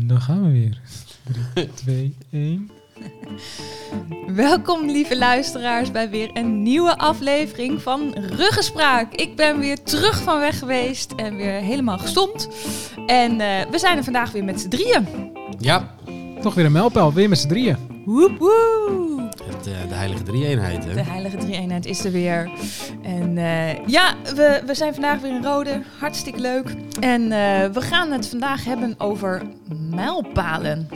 En dan gaan we weer. 3, 2, 1. Welkom lieve luisteraars bij weer een nieuwe aflevering van Ruggespraak. Ik ben weer terug van weg geweest en weer helemaal gestomd. En eh, we zijn er vandaag weer met z'n drieën. Ja, Toch weer een mijlpaal, weer met z'n drieën. Woep woe! Het, eh, de heilige drie-eenheid, hè? De heilige drie-eenheid is er weer. En eh, ja, we, we zijn vandaag weer in Rode. Hartstikke leuk. En eh, we gaan het vandaag hebben over mijlpalen.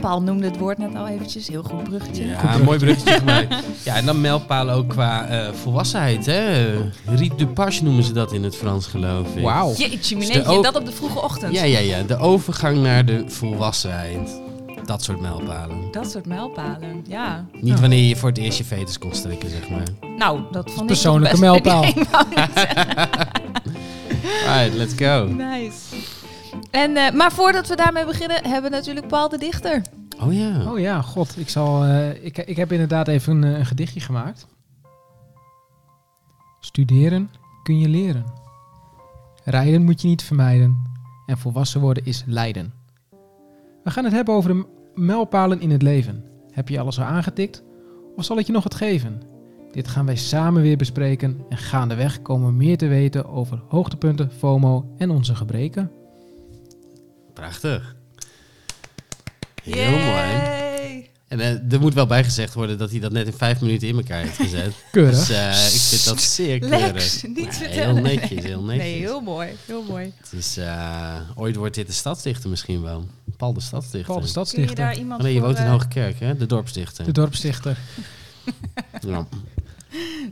Paul noemde het woord net al eventjes. Heel goed bruggetje. Ja, een mooi bruggetje gemaakt. Ja, en dan mijlpalen ook qua eh, volwassenheid, hè? Riet de Page noemen ze dat in het Frans, geloof ik. Wauw. Jeetje, o- dat op de vroege ochtend. Ja, ja, ja. De overgang naar de volwassenheid. Dat soort mijlpalen. Dat soort mijlpalen, ja. Niet wanneer je voor het eerst je vetus kon strikken, zeg maar. Nou, dat vond ik Persoonlijke mijlpaal. Zeggen, Alright, let's go. nice. En, eh, maar voordat we daarmee beginnen, hebben we natuurlijk Paul de Dichter. Oh ja. Oh ja, god. Ik, zal, eh, ik, ik heb inderdaad even een, eh, een gedichtje gemaakt. Studeren kun je leren. Rijden moet je niet vermijden. En volwassen worden is lijden. We gaan het hebben over de mijlpalen in het leven. Heb je alles al aangetikt? Of zal ik je nog wat geven? Dit gaan wij samen weer bespreken. En gaandeweg komen we meer te weten over hoogtepunten, FOMO en onze gebreken. Prachtig. Heel mooi. En eh, er moet wel bijgezegd worden dat hij dat net in vijf minuten in elkaar heeft gezet. Keurig. Dus eh, ik vind dat zeer keurig. Lex, niet Nee, vertellen. Heel netjes, heel netjes. Nee, heel mooi, heel mooi. Het is, eh, ooit wordt dit de stadsdichter misschien wel. Paul de stadsdichter. Paul de Kun je daar iemand Oh nee, je woont in eh, Hogekerk, hè? De dorpsdichter. De dorpsdichter. Ja.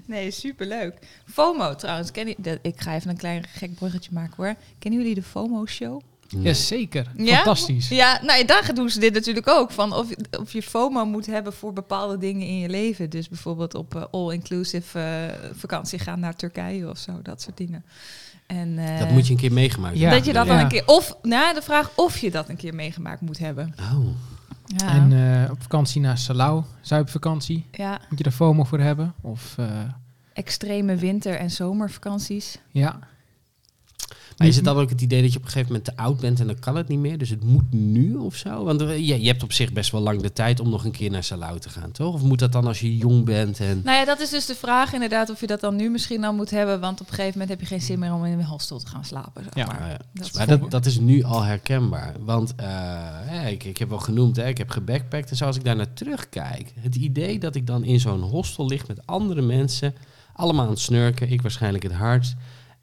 Nee, superleuk. FOMO trouwens, ken je, dat- ik ga even een klein gek bruggetje maken hoor. Kennen jullie de FOMO-show? Jazeker. Ja? Fantastisch. Ja, nou ja, daar doen ze dit natuurlijk ook. Van of, je- of je FOMO moet hebben voor bepaalde dingen in je leven. Dus bijvoorbeeld op eh, all-inclusive eh, vakantie gaan naar Turkije of zo. Dat soort dingen. En, eh, Dat moet je een keer meegemaakt Ja. dat je dat dan een keer... Of, nou, de vraag of je dat een keer meegemaakt moet hebben. Oh. Ja, En eh, op vakantie naar Salau, zuipvakantie. ja Moet je er FOMO voor hebben? Of eh, extreme winter- en zomervakanties. ja. Maar is het dan ook het idee dat je op een gegeven moment te oud bent en dan kan het niet meer? Dus het moet nu of zo? Want eh, je, je hebt op zich best wel lang de tijd om nog een keer naar Salau te gaan, toch? Of moet dat dan als je jong bent en... Nou ja, dat is dus de vraag inderdaad of je dat dan nu misschien al moet hebben. Want op een gegeven moment heb je geen zin meer om in een hostel te gaan slapen. Zeg Ja. maar. Ja, Dat is maar dat, dat is nu al herkenbaar. Want eh, ja, ik, ik heb wel genoemd, hè, ik heb gebackpackt. En zoals ik daar naar terugkijk, het idee dat ik dan in zo'n hostel lig met andere mensen, allemaal aan het snurken, ik waarschijnlijk het hardst.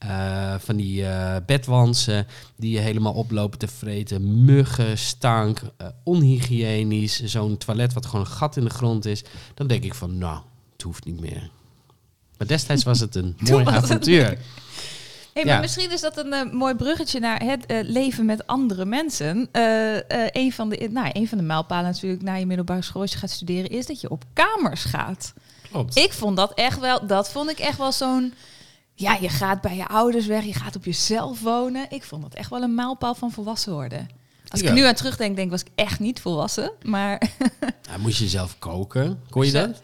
Eh, van die eh bedwansen die je helemaal oplopen te vreten. Muggen, stank, eh, onhygiënisch. Zo'n toilet wat gewoon een gat in de grond is. Dan denk ik van, nou, het hoeft niet meer. Maar destijds was het een mooi het avontuur. Hey, Ja. maar misschien is dat een mooi bruggetje naar het leven met andere mensen. Een, van de, nou, een van de mijlpalen natuurlijk na je middelbare school als je gaat studeren is dat je op kamers gaat. Klopt. Ik vond dat echt wel, dat vond ik echt wel zo'n, ja, je gaat bij je ouders weg, je gaat op jezelf wonen. Ik vond dat echt wel een mijlpaal van volwassen worden. Als ik Ja. nu aan terugdenk, denk ik, was ik echt niet volwassen. Maar Ja, moest je zelf koken? Kon je dat?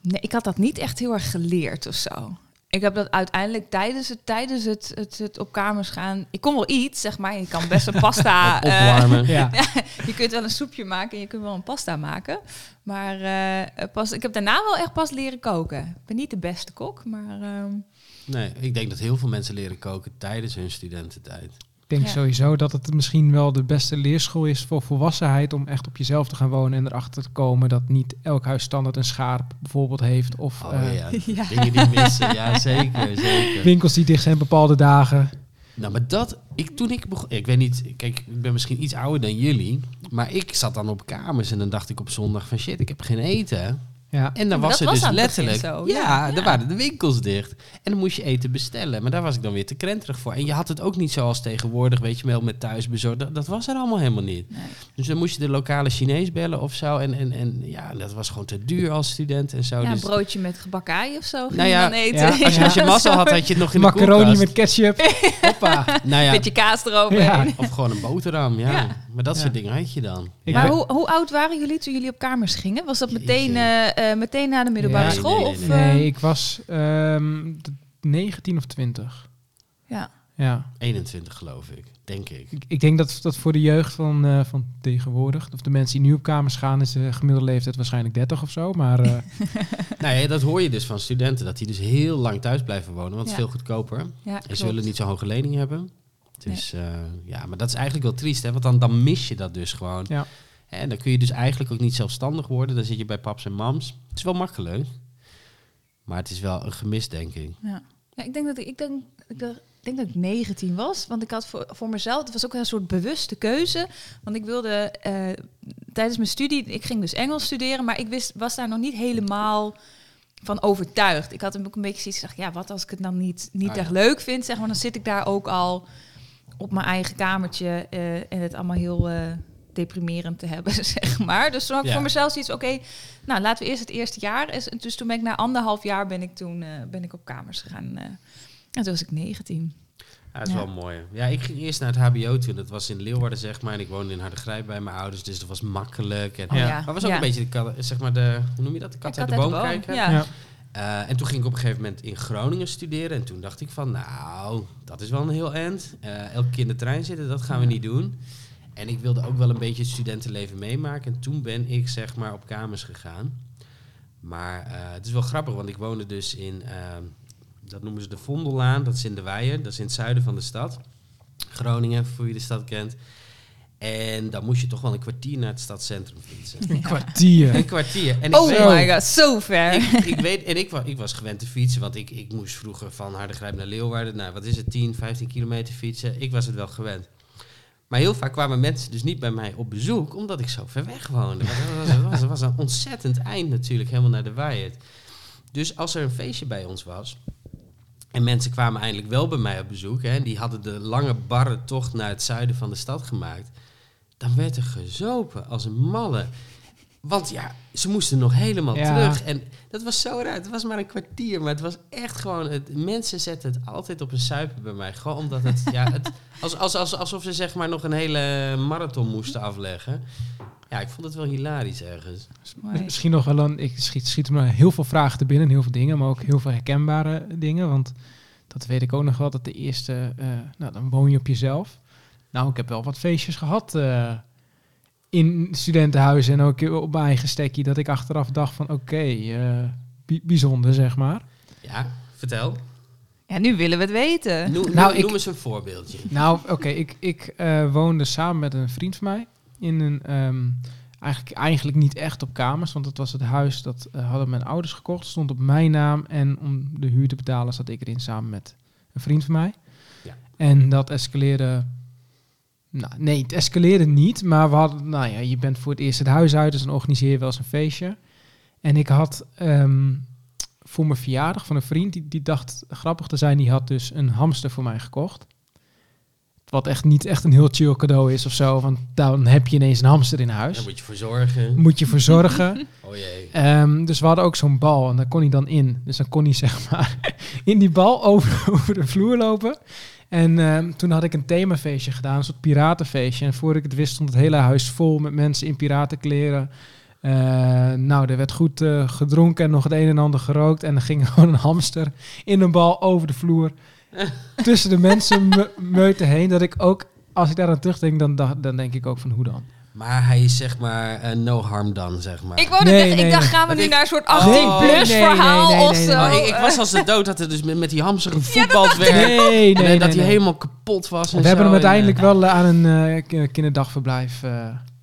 Nee, ik had dat niet echt heel erg geleerd of zo. Ik heb dat uiteindelijk tijdens het, tijdens het, het, het op kamers gaan. Ik kon wel iets, zeg maar. Je kan best een pasta. Op- eh, opwarmen. Ja. je kunt wel een soepje maken en je kunt wel een pasta maken. Maar eh, pas, ik heb daarna wel echt pas leren koken. Ik ben niet de beste kok, maar ehm, Nee, ik denk dat heel veel mensen leren koken tijdens hun studententijd. Ik denk Ja. sowieso dat het misschien wel de beste leerschool is voor volwassenheid om echt op jezelf te gaan wonen en erachter te komen dat niet elk huis standaard een schaar bijvoorbeeld heeft. Of Oh eh, ja, Ja. dingen die missen. Ja, zeker, zeker. winkels die dicht zijn bepaalde dagen. Nou, maar dat, ik, toen ik begon, ik weet niet, kijk, ik ben misschien iets ouder dan jullie, maar ik zat dan op kamers en dan dacht ik op zondag van shit, ik heb geen eten. Ja. En dan was dus het begin letterlijk, zo, ja, ja. dan waren de winkels dicht. En dan moest je eten bestellen, maar daar was ik dan weer te krenterig voor. En je had het ook niet zoals tegenwoordig, weet je wel, met thuisbezorgd. Dat, dat was er allemaal helemaal niet. nee. Dus dan moest je de lokale Chinees bellen of zo. En, en, en ja, dat was gewoon te duur als student en zo. Ja, een dus, broodje met gebakken ei of zo. ging Nou je ja, dan eten. ja, als, je, als je mazzel had, had je het nog in de Macaroni koelkast. met ketchup. Hoppa. Nou ja, Beetje kaas eroverheen. Ja. of gewoon een boterham, ja. Maar dat Ja. soort dingen had je dan. Ik maar ben- hoe, hoe oud waren jullie toen jullie op kamers gingen? Was dat meteen, eh, eh, meteen na de middelbare Ja. school? Nee, nee, of, nee, eh, Nee, ik was ehm, d- 19 of 20. ja. Ja. 21 geloof ik, denk ik. Ik, ik denk dat dat voor de jeugd van, eh, van tegenwoordig, of de mensen die nu op kamers gaan, is de gemiddelde leeftijd waarschijnlijk 30 of zo. Maar eh, Nou ja, dat hoor je dus van studenten, dat die dus heel lang thuis blijven wonen, want het is veel goedkoper. Ja, En ze willen niet zo'n hoge lening hebben. Dus eh, ja, maar dat is eigenlijk wel triest, hè? want dan, dan mis je dat dus gewoon. Ja. En dan kun je dus eigenlijk ook niet zelfstandig worden. Dan zit je bij paps en mams. Het is wel makkelijk, maar het is wel een gemis, denk ik. Ja. Ja, ik denk dat ik, ik denk, ik dacht- ik denk dat ik 19 was, want ik had voor, voor mezelf, het was ook een soort bewuste keuze, want ik wilde eh, tijdens mijn studie, ik ging dus Engels studeren, maar ik wist, was daar nog niet helemaal van overtuigd. Ik had hem ook een beetje zoiets gezegd, ja, wat als ik het dan niet, niet Ah, ja. echt leuk vind, zeg maar, dan zit ik daar ook al op mijn eigen kamertje eh, en het allemaal heel eh, deprimerend te hebben, zeg maar. Dus toen had ik Ja. voor mezelf zoiets, oké, nou laten we eerst het eerste jaar. eens- Dus toen ben ik na anderhalf jaar ben ik toen eh, ben ik op kamers gegaan. eh. en toen was ik 19. Ja, dat is Ja. wel mooi. Ja, ik ging eerst naar het HBO toen. Dat was in Leeuwarden, zeg maar. En ik woonde in Hardergrijp bij mijn ouders. Dus dat was makkelijk. En, Oh, Ja. ja. Maar was ook ja. een beetje de, zeg maar de, hoe noem je dat? De kat Ja, uit de boom, kijken. Ja. Eh, en toen ging ik op een gegeven moment in Groningen studeren. En toen dacht ik van, nou, dat is wel een heel eind. Eh, elke keer in de trein zitten, dat gaan we niet doen. En ik wilde ook wel een beetje het studentenleven meemaken. En toen ben ik zeg maar op kamers gegaan. Maar eh, het is wel grappig, want ik woonde dus in, eh, dat noemen ze de Vondellaan. Dat is in de Weijer, dat is in het zuiden van de stad. Groningen, voor wie de stad kent. En dan moest je toch wel een kwartier naar het stadscentrum fietsen. Een kwartier. Een kwartier. En ik Oh weet- my god, zo ver. ik, ik weet, en ik, wa- ik was gewend te fietsen, want ik, ik moest vroeger van Hardergrijp naar Leeuwarden. Nou, wat is het, 10, 15 kilometer fietsen? Ik was het wel gewend. Maar heel vaak kwamen mensen dus niet bij mij op bezoek, omdat ik zo ver weg woonde. Dat was, dat was, dat was een ontzettend eind natuurlijk, helemaal naar de Waaierd. Dus als er een feestje bij ons was, en mensen kwamen eindelijk wel bij mij op bezoek, hè, en die hadden de lange barre tocht naar het zuiden van de stad gemaakt, dan werd er gezopen als een malle. Want ja, ze moesten nog helemaal Ja. terug. En dat was zo raar. Het was maar een kwartier, maar het was echt gewoon... Het, mensen zetten het altijd op een suipen bij mij. Gewoon omdat het... ja, het als, als, als, alsof ze zeg maar nog een hele marathon moesten afleggen. Ja, ik vond het wel hilarisch ergens. Misschien nog wel een. Ik schiet, schiet me heel veel vragen te binnen, heel veel dingen, maar ook heel veel herkenbare dingen. Want dat weet ik ook nog wel. Dat de eerste. eh, nou, dan woon je op jezelf. Nou, ik heb wel wat feestjes gehad. eh, in studentenhuizen en ook op mijn eigen stekkie. Dat ik achteraf dacht van oké, eh, bi- bijzonder zeg maar. Ja, vertel. Ja, nu willen we het weten. Noem, Nou, noem, ik- noem eens een voorbeeldje. Nou, oké, ik, ik eh, woonde samen met een vriend van mij in een ehm, eigenlijk, eigenlijk niet echt op kamers, want het was het huis dat hadden mijn ouders gekocht, stond op mijn naam en om de huur te betalen zat ik erin samen met een vriend van mij. Ja. En dat escaleerde. Nou, nee, het escaleerde niet, maar we hadden, nou ja, je bent voor het eerst het huis uit, dus dan organiseer je wel eens een feestje. En ik had ehm, voor mijn verjaardag van een vriend, die, die dacht grappig te zijn, die had dus een hamster voor mij gekocht. Wat echt niet echt een heel chill cadeau is of zo, want dan heb je ineens een hamster in huis. Daar moet je voor zorgen. Moet je voor zorgen. Oh jee. Ehm, dus we hadden ook zo'n bal en daar kon hij dan in. Dus dan kon hij zeg maar in die bal over, over de vloer lopen. En ehm, toen had ik een themafeestje gedaan, een soort piratenfeestje. En voor ik het wist stond het hele huis vol met mensen in piratenkleren. Eh, nou, er werd goed eh, gedronken en nog het een en ander gerookt. En er ging gewoon een hamster in een bal over de vloer. tussen de mensen me- meuten heen. Dat ik ook, als ik daar aan terugdenk, dan, dan denk ik ook van hoe dan? Maar hij is zeg maar eh, no harm done, zeg maar. Ik wou Nee, net zeggen, nee, ik dacht, gaan we nu ik- naar een soort Oh, 18 nee, plus nee, verhaal nee, nee, of zo? nee. Oh, ik, ik was als de dood dat er dus met, met die hamster gevoetbald werd. Nee, nee, en nee. dat hij nee. helemaal kapot was. En We hebben hem uiteindelijk eh, wel eh, aan een eh, ki- kinderdagverblijf eh,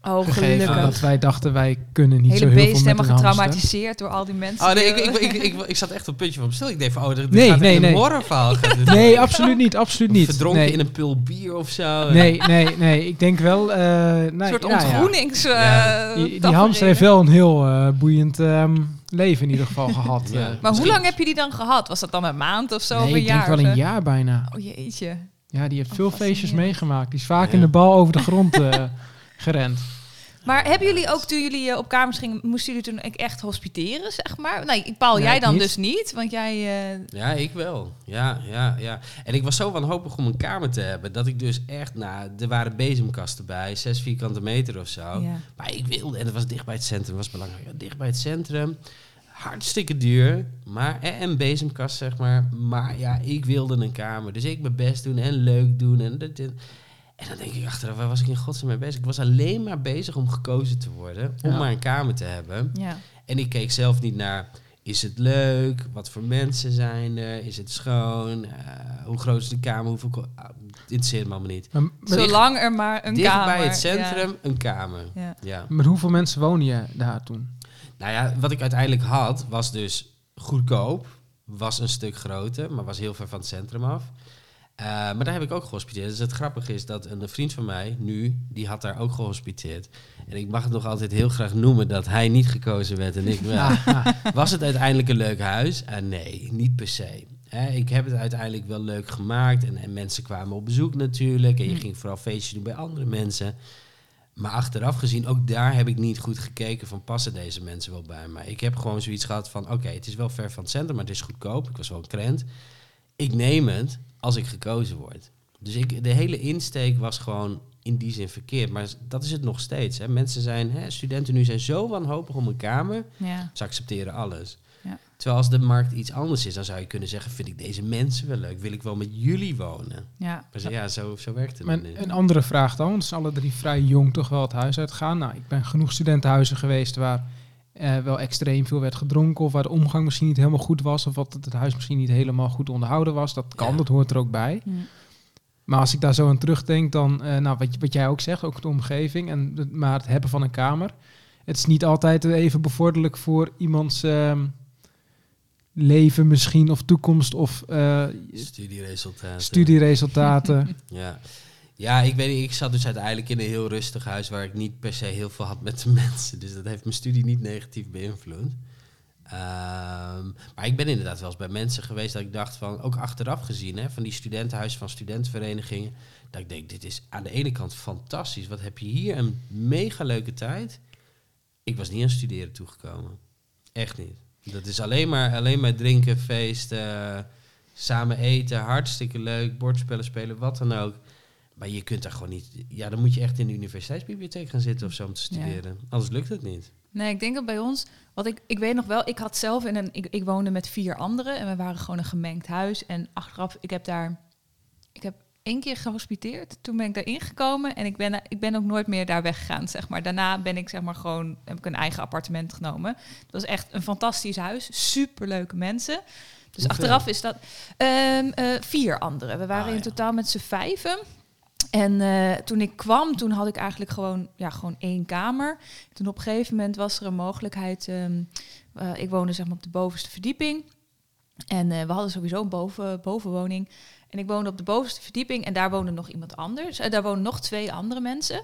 Oh, gegeven. gelukkig. Omdat wij dachten, wij kunnen niet Hele zo heel veel beest met helemaal hamster. getraumatiseerd door al die mensen. Oh nee, die- ik, ik, ik, ik, ik zat echt op een puntje van stil. Ik dacht van, oh, dit Nee, gaat nee, een nee. horrorverhaal. dit. Nee, absoluut niet. Absoluut niet. Verdronken nee. in een pul bier of zo. Nee, nee, nee. Ik denk wel... eh nee, een soort nou ja. ontgroenings... eh, Ja. Die, die tafereel. hamster heeft wel een heel eh, boeiend ehm, leven in ieder geval gehad. Ja. eh. Maar hoe lang heb je die dan gehad? Was dat dan een maand of zo? nee, of een ik denk wel een jaar bijna. Oh jeetje. Ja, die heeft Oh, veel feestjes meegemaakt. Die is vaak in de bal over de grond eh, gerend. Maar hebben jullie ook toen jullie eh, op kamers gingen, moesten jullie toen echt hospiteren, zeg maar? Nee, Paul, Nee, jij dan niet. dus niet, want jij... eh, Ja, ik wel. Ja, ja, ja. En ik was zo wanhopig om een kamer te hebben, dat ik dus echt, nou, er waren bezemkasten bij, zes vierkante meter of zo. ja. Maar ik wilde, en het was dicht bij het centrum, was belangrijk, dicht bij het centrum. Hartstikke duur, maar en een bezemkast zeg maar. Maar ja, ik wilde een kamer, dus ik mijn best doen en leuk doen en dit. En dan denk ik achteraf, waar was ik in godsnaam mee bezig? Ik was alleen maar bezig om gekozen te worden, om Ja. maar een kamer te hebben. Ja. En ik keek zelf niet naar, is het leuk? Wat voor mensen zijn er? Is het schoon? Eh, hoe groot is de kamer? Hoeveel... ko- Ah, interesseert me allemaal niet. Maar, Zolang er maar een Dicht kamer... bij het ja. centrum, een kamer. Ja. Ja. met hoeveel mensen woon je daar toen? Nou ja, wat ik uiteindelijk had, was dus goedkoop. Was een stuk groter, maar was heel ver van het centrum af. Eh, maar daar heb ik ook gehospiteerd. Dus het grappige is dat een vriend van mij, nu, die had daar ook gehospiteerd. En ik mag het nog altijd heel graag noemen dat hij niet gekozen werd en ik wel. Was het uiteindelijk een leuk huis? Eh, nee, niet per se. Ik heb het uiteindelijk wel leuk gemaakt en, en mensen kwamen op bezoek natuurlijk. En je Mm. ging vooral feestjes doen bij andere mensen. Maar achteraf gezien, ook daar heb ik niet goed gekeken van passen deze mensen wel bij mij. Ik heb gewoon zoiets gehad van, oké, het is wel ver van het centrum, maar het is goedkoop. Ik was wel een krent. Ik neem het als ik gekozen word. Dus ik, de hele insteek was gewoon in die zin verkeerd. Maar dat is het nog steeds. Hè. Mensen zijn, hè, studenten nu zijn zo wanhopig om een kamer. Ja. Ze accepteren alles. Ja. Terwijl als de markt iets anders is, dan zou je kunnen zeggen... vind ik deze mensen wel leuk? Wil ik wel met jullie wonen? Ja. Maar zo- ja, zo, zo werkt het Maar een andere vraag dan, want ze zijn alle drie vrij jong toch wel het huis uitgaan. Nou, ik ben genoeg studentenhuizen geweest waar eh, wel extreem veel werd gedronken of waar de omgang misschien niet helemaal goed was of wat het huis misschien niet helemaal goed onderhouden was. Dat kan, Ja. dat hoort er ook bij. Maar als ik daar zo aan terugdenk, dan, eh, nou, wat, wat jij ook zegt, ook de omgeving, en, maar het hebben van een kamer. Het is niet altijd even bevorderlijk voor iemands ehm, leven misschien, of toekomst, of eh, Studieresultaten. studieresultaten. Ja. Ja, ik weet niet. Ik zat dus uiteindelijk in een heel rustig huis... waar ik niet per se heel veel had met de mensen. Dus dat heeft mijn studie niet negatief beïnvloed. Ehm, maar ik ben inderdaad wel eens bij mensen geweest dat ik dacht van... ook achteraf gezien, hè, van die studentenhuizen, van studentenverenigingen... dat ik denk, dit is aan de ene kant fantastisch. Wat heb je hier een mega leuke tijd. Ik was niet aan studeren toegekomen. Echt niet. Dat is alleen maar, alleen maar drinken, feesten, samen eten, hartstikke leuk, bordspellen spelen, wat dan ook. Maar je kunt daar gewoon niet... Ja, dan moet je echt in de universiteitsbibliotheek gaan zitten of zo om te Ja. studeren. Anders lukt het niet. Nee, ik denk dat bij ons, wat ik, ik weet nog wel, ik had zelf in een, ik, ik woonde met vier anderen en we waren gewoon een gemengd huis. En achteraf, ik heb daar, ik heb één keer gehospiteerd. Toen ben ik daar ingekomen en ik ben, ik ben ook nooit meer daar weggegaan, zeg maar. Daarna ben ik, zeg maar, gewoon, heb ik een eigen appartement genomen. Dat was echt een fantastisch huis, superleuke mensen. Dus Hoeveel? achteraf is dat ehm, eh, vier anderen. We waren Ah, in ja. totaal met z'n vijven. En eh, toen ik kwam, toen had ik eigenlijk gewoon, ja, gewoon één kamer. Toen op een gegeven moment was er een mogelijkheid. ehm, eh, ik woonde zeg maar op de bovenste verdieping. En eh, we hadden sowieso een boven, bovenwoning. En ik woonde op de bovenste verdieping en daar woonde nog iemand anders. Eh, daar woonden nog twee andere mensen.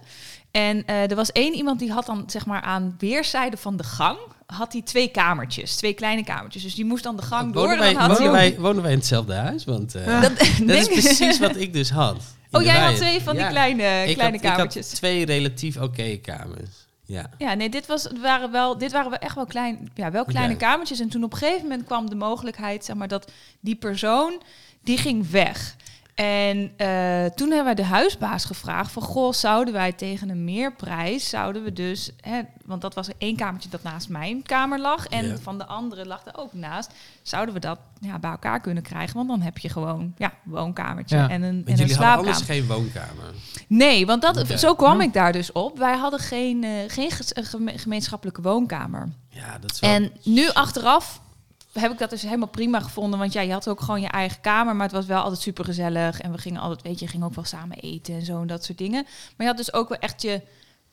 En er was één iemand die had dan zeg maar aan weerszijden van de gang... had hij twee kamertjes, twee kleine kamertjes. Dus die moest dan de gang door. wonen, en dan wij, had hij wonen, ook- wij, wonen wij in hetzelfde huis? Want Dat, dat is precies wat ik dus had. Oh, jij had twee van die kleine, Ik kleine had, kamertjes. Ik had twee relatief oké kamers. Ja. Ja, nee, dit, was, waren wel, dit waren echt wel, klein, ja, wel kleine kamertjes. En toen op een gegeven moment kwam de mogelijkheid, zeg maar, dat die persoon, die ging weg. En eh, toen hebben wij de huisbaas gevraagd van, goh, zouden wij tegen een meerprijs, zouden we dus, hè, want dat was één kamertje dat naast mijn kamer lag en Ja. van de andere lag er ook naast, zouden we dat ja, bij elkaar kunnen krijgen, want dan heb je gewoon, ja, een woonkamertje Ja. en een, Want en een jullie hadden slaapkamer. anders geen woonkamer. Nee, want dat, zo kwam ik daar dus op. Wij hadden geen, eh, geen eh, geme- gemeenschappelijke woonkamer. Ja, dat is wel... En nu achteraf heb ik dat dus helemaal prima gevonden. Want ja, je had ook gewoon je eigen kamer. Maar het was wel altijd super gezellig. En we gingen altijd, weet je, je ging ook wel samen eten en zo en dat soort dingen. Maar je had dus ook wel echt je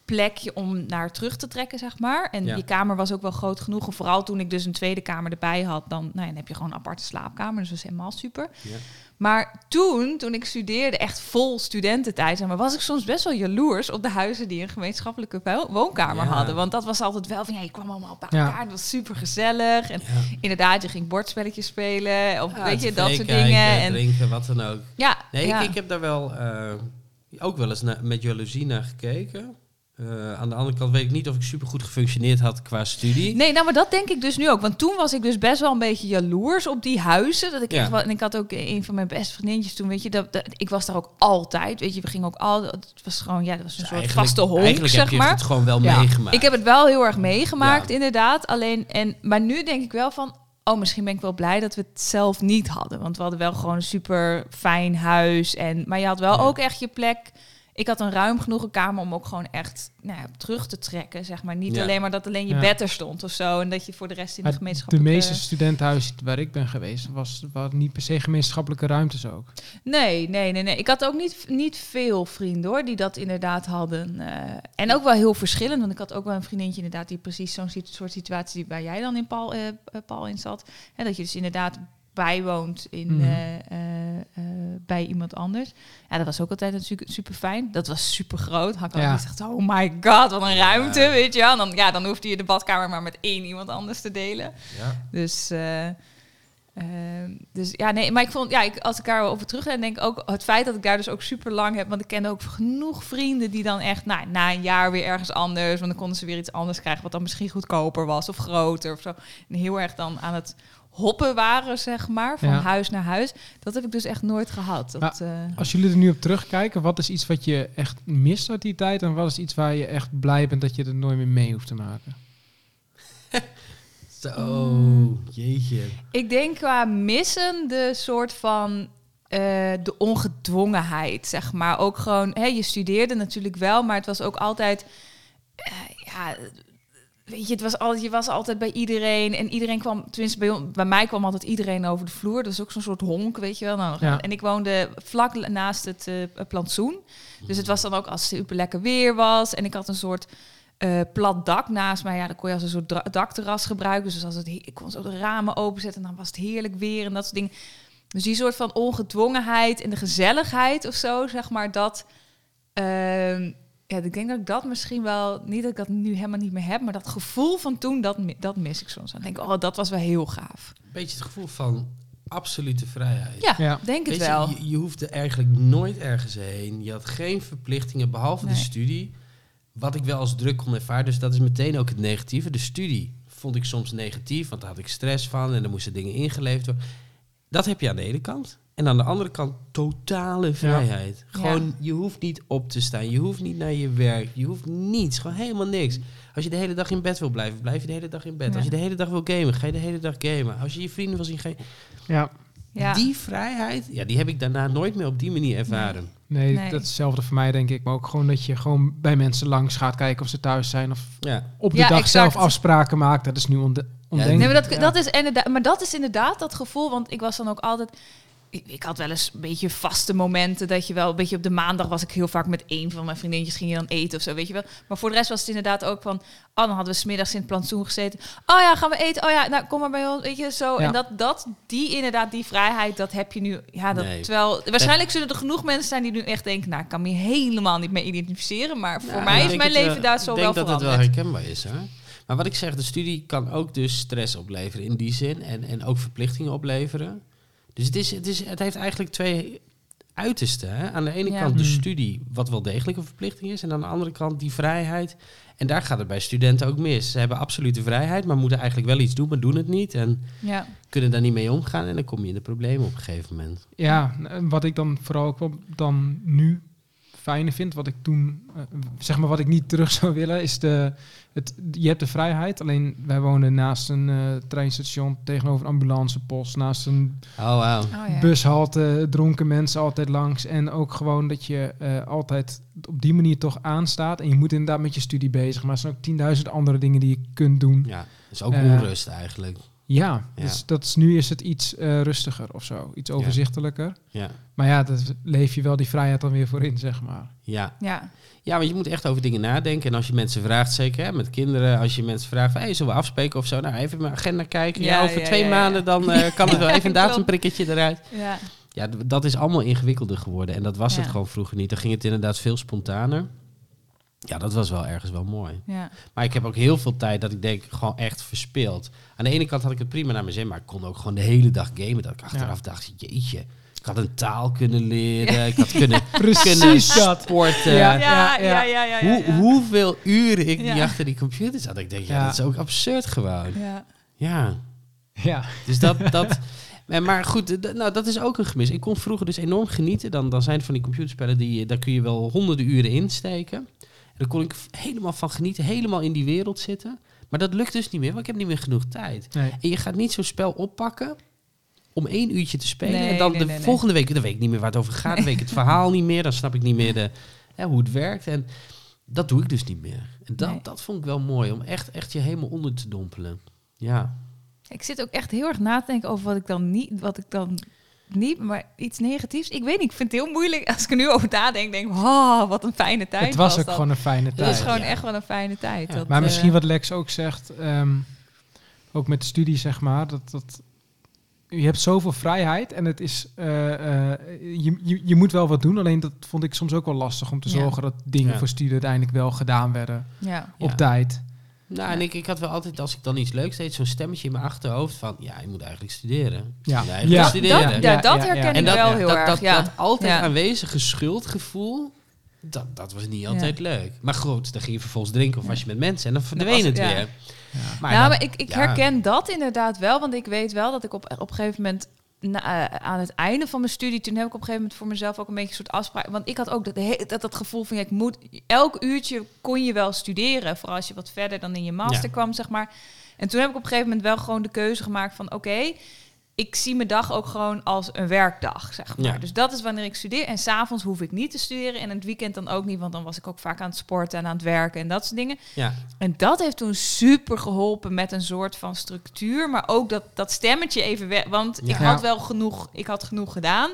plekje om naar terug te trekken, zeg maar. En Ja. die kamer was ook wel groot genoeg. En vooral toen ik dus een tweede kamer erbij had, dan, nou ja, dan heb je gewoon een aparte slaapkamer. Dus dat is helemaal super. Ja. Maar toen, toen ik studeerde, echt vol studententijd, zeg maar, was ik soms best wel jaloers op de huizen die een gemeenschappelijke wo- woonkamer Ja. hadden. Want dat was altijd wel van, ja, je kwam allemaal bij Ja. elkaar, het was super gezellig. En Ja. inderdaad, je ging bordspelletjes spelen, of Ja, weet je, dat soort kijken, dingen. En drinken, wat dan ook. ja, Nee, ja. ik, ik heb daar wel eh, ook wel eens met jaloezie naar gekeken. Eh, aan de andere kant weet ik niet of ik super goed gefunctioneerd had qua studie. Nee, nou, maar dat denk ik dus nu ook. Want toen was ik dus best wel een beetje jaloers op die huizen. Dat ik Ja. echt wel, en ik had ook een van mijn beste vriendinnetjes toen, weet je, dat, dat- ik was daar ook altijd. Weet je, we gingen ook al. Het was gewoon, ja, dat was een soort vaste honk, Eigenlijk heb zeg je maar. het gewoon wel Ja. meegemaakt. Ik heb het wel heel erg meegemaakt, inderdaad. Alleen, en, maar nu denk ik wel van, oh, misschien ben ik wel blij dat we het zelf niet hadden. Want we hadden wel gewoon een super fijn huis. En, maar je had wel ook echt je plek. Ik had een ruim genoeg een kamer om ook gewoon echt nou ja, terug te trekken, zeg maar. Niet Ja. alleen maar dat alleen je Ja. bed er stond of zo. En dat je voor de rest in de gemeenschap... de meeste studentenhuizen waar ik ben geweest, was, waren niet per se gemeenschappelijke ruimtes ook. Nee, nee, nee, nee. Ik had ook niet, niet veel vrienden hoor, die dat inderdaad hadden. eh, en ook wel heel verschillend, want ik had ook wel een vriendinnetje inderdaad die precies zo'n soort situatie waar jij dan in Paul, eh, eh, Paul in zat. En dat je dus inderdaad bijwoont in, Mhm. eh, eh, eh, bij iemand anders. Ja, dat was ook altijd natuurlijk super fijn. Dat was super groot. Had ik al Ja. gezegd, oh my god, wat een ruimte, Ja. weet je wel. Dan, ja, dan hoefde je de badkamer maar met één iemand anders te delen. Ja. Dus, dus ja, nee, maar ik vond, ja, ik, als ik daarover terug denk, denk ik ook het feit dat ik daar dus ook super lang heb, want ik kende ook genoeg vrienden die dan echt, nou, na een jaar weer ergens anders, want dan konden ze weer iets anders krijgen, wat dan misschien goedkoper was of groter of zo. En heel erg dan aan het hoppen waren, zeg maar, van Ja. huis naar huis. Dat heb ik dus echt nooit gehad. Dat, eh, Als jullie er nu op terugkijken, wat is iets wat je echt mist uit die tijd? En wat is iets waar je echt blij bent dat je er nooit meer mee hoeft te maken? Zo, jeetje. Ik denk qua missen de soort van eh, de ongedwongenheid, zeg maar. Ook gewoon, hè, je studeerde natuurlijk wel, maar het was ook altijd, eh, ja, weet je, het was altijd, je was altijd bij iedereen en iedereen kwam, tenminste bij, bij mij kwam altijd iedereen over de vloer. Dat is ook zo'n soort honk, weet je wel. Nou, Ja. En ik woonde vlak naast het eh, plantsoen, dus het was dan ook als het super lekker weer was en ik had een soort eh, plat dak naast mij. Ja, dan kon je als een soort dakterras gebruiken. Dus als het, he- ik kon zo de ramen openzetten en dan was het heerlijk weer en dat soort dingen. Dus die soort van ongedwongenheid en de gezelligheid of zo, zeg maar, dat... ehm, ja, ik denk dat ik dat misschien wel... Niet dat ik dat nu helemaal niet meer heb, maar dat gevoel van toen, dat, dat mis ik soms. Dan denk ik, oh, dat was wel heel gaaf. Beetje het gevoel van absolute vrijheid. Ja, Ja. denk het Weet wel. Je, je hoefde eigenlijk nooit ergens heen. Je had geen verplichtingen behalve de studie. Wat ik wel als druk kon ervaren. Dus dat is meteen ook het negatieve. De studie vond ik soms negatief, want daar had ik stress van en dan moesten dingen ingeleverd worden. Dat heb je aan de ene kant. En aan de andere kant totale vrijheid. Gewoon, je hoeft niet op te staan. Je hoeft niet naar je werk. Je hoeft niets. Gewoon helemaal niks. Als je de hele dag in bed wil blijven, blijf je de hele dag in bed. Ja. Als je de hele dag wil gamen, ga je de hele dag gamen. Als je je vrienden wil zien, ga je... Ja, Ja. Die vrijheid, ja, die heb ik daarna nooit meer op die manier ervaren. nee, Nee. dat is hetzelfde voor mij denk ik. Maar ook gewoon dat je gewoon bij mensen langs gaat kijken of ze thuis zijn. Of Ja, op de Ja, dag exact. zelf afspraken maakt. Dat is nu onde- ondenkbaar. Nee, maar dat, Ja. dat is inderdaad, maar dat is inderdaad dat gevoel, want ik was dan ook altijd. Ik, ik had wel eens een beetje vaste momenten dat je wel een beetje op de maandag was ik heel vaak met één van mijn vriendinnetjes ging je dan eten of zo, weet je wel. Maar voor de rest was het inderdaad ook van, oh dan hadden we smiddags in het plantsoen gezeten. Oh ja, gaan we eten? Oh ja, nou kom maar bij ons, weet je zo. Ja. En dat, dat, die inderdaad, die vrijheid, dat heb je nu. Ja, dat, Nee. terwijl waarschijnlijk zullen er genoeg mensen zijn die nu echt denken, nou ik kan me hier helemaal niet mee identificeren, maar voor Ja, mij ik is mijn leven daar zo Ik wel denk dat het veranderd. wel herkenbaar is. Hè? Maar wat ik zeg, de studie kan ook dus stress opleveren in die zin. En, en ook verplichtingen opleveren. Dus het, is, het, is, het heeft eigenlijk twee uitersten. Hè? Aan de ene Ja. kant de Hmm. studie, wat wel degelijk een verplichting is. En aan de andere kant die vrijheid. En daar gaat het bij studenten ook mis. Ze hebben absolute vrijheid, maar moeten eigenlijk wel iets doen, maar doen het niet. En Ja. kunnen daar niet mee omgaan. En dan kom je in de problemen op een gegeven moment. Ja, en wat ik dan vooral ook wel dan nu fijner vind, wat ik toen, eh, zeg maar wat ik niet terug zou willen, is de, het, je hebt de vrijheid. Alleen wij woonden naast een eh, treinstation tegenover een ambulancepost, naast een Oh, wauw. Oh, ja. bushalte, dronken mensen altijd langs. En ook gewoon dat je eh, altijd op die manier toch aanstaat. En je moet inderdaad met je studie bezig, maar er zijn ook 10.000 andere dingen die je kunt doen. Ja, dat is ook onrust eigenlijk. Ja, Ja. dus dat is, nu is het iets eh, rustiger of zo, iets overzichtelijker. Ja. Maar ja, daar leef je wel die vrijheid dan weer voor in, zeg maar. Ja. Ja. Ja, want je moet echt over dingen nadenken. En als je mensen vraagt, zeker hè, met kinderen, als je mensen vraagt, hey, zullen we afspreken of zo? Nou, even mijn agenda kijken. Ja, Ja, over ja, twee ja, ja. maanden dan eh, kan het wel even een datumprikketje eruit. ja. Ja, dat is allemaal ingewikkelder geworden. En dat was het gewoon vroeger niet. Dan ging het inderdaad veel spontaner. Ja, dat was wel ergens wel mooi. ja. Maar ik heb ook heel veel tijd dat ik denk, gewoon echt verspeeld. Aan de ene kant had ik het prima naar mijn zin, maar ik kon ook gewoon de hele dag gamen. Dat ik achteraf dacht, jeetje, Ik had een taal kunnen leren. Ik had kunnen, Precies dat. sporten. Ja. Ja, ja, ja, ja. ja, Hoe, hoeveel uren ik Ja. niet achter die computer zat. Ik denk, ja, Ja. dat is ook absurd gewoon. Ja. Ja, Ja. dus dat... dat maar- goed, nou, dat is ook een gemis. Ik kon vroeger dus enorm genieten. Dan, dan zijn er van die computerspellen, die, daar kun je wel honderden uren insteken. Daar kon ik helemaal van genieten, helemaal in die wereld zitten. Maar dat lukt dus niet meer, want ik heb niet meer genoeg tijd. Nee. En je gaat niet zo'n spel oppakken om één uurtje te spelen. Nee, en dan nee, de volgende week, dan weet ik niet meer waar het over gaat. Dan weet ik het verhaal niet meer. Dan snap ik niet meer de, hè, hoe het werkt. En dat doe ik dus niet meer. En dat, dat vond ik wel mooi, om echt, echt je helemaal onder te dompelen. Ja. Ik zit ook echt heel erg na te denken over wat ik dan niet, wat ik dan niet, maar iets negatiefs. Ik weet niet, ik vind het heel moeilijk. Als ik er nu over nadenk, denk ik, oh, wat een fijne tijd. Het was ook dat. gewoon een fijne Het is tijd. gewoon Ja. echt wel een fijne tijd. Ja. Dat, Maar eh, misschien wat Lex ook zegt, ehm, ook met de studie zeg maar, dat, dat je hebt zoveel vrijheid en het is, eh, eh, je, je, je moet wel wat doen. Alleen dat vond ik soms ook wel lastig om te Ja. zorgen dat dingen Ja. voor studie uiteindelijk wel gedaan werden Ja. op Ja. tijd. Nou, en ik, ik had wel altijd, als ik dan iets leuks deed, zo'n stemmetje in mijn achterhoofd van, ja, je moet eigenlijk studeren. Ja. Eigenlijk Ja. studeren. Dat, ja, dat ja, herken ja. ik dat, wel heel dat, erg. dat, ja. dat altijd Ja. aanwezige schuldgevoel, dat, dat was niet altijd leuk. Maar goed, dan ging je vervolgens drinken of was je met mensen en dan verdween het weer. Ja. Maar dan- maar ik, ik ja. herken dat inderdaad wel, want ik weet wel dat ik op, op een gegeven moment na- eh, aan het einde van mijn studie, toen heb ik op een gegeven moment voor mezelf ook een beetje een soort afspraak. Want ik had ook dat, dat, dat gevoel van, ja, ik moet, elk uurtje kon je wel studeren, vooral als je wat verder dan in je master Ja. kwam, zeg maar. En toen heb ik op een gegeven moment wel gewoon de keuze gemaakt van, oké, ik zie mijn dag ook gewoon als een werkdag, zeg maar. Ja. Dus dat is wanneer ik studeer. En s'avonds hoef ik niet te studeren. En in het weekend dan ook niet, want dan was ik ook vaak aan het sporten en aan het werken en dat soort dingen. Ja, En dat heeft toen super geholpen met een soort van structuur. Maar ook dat, dat stemmetje even weg. Want ik Ja. had wel genoeg, ik had genoeg gedaan.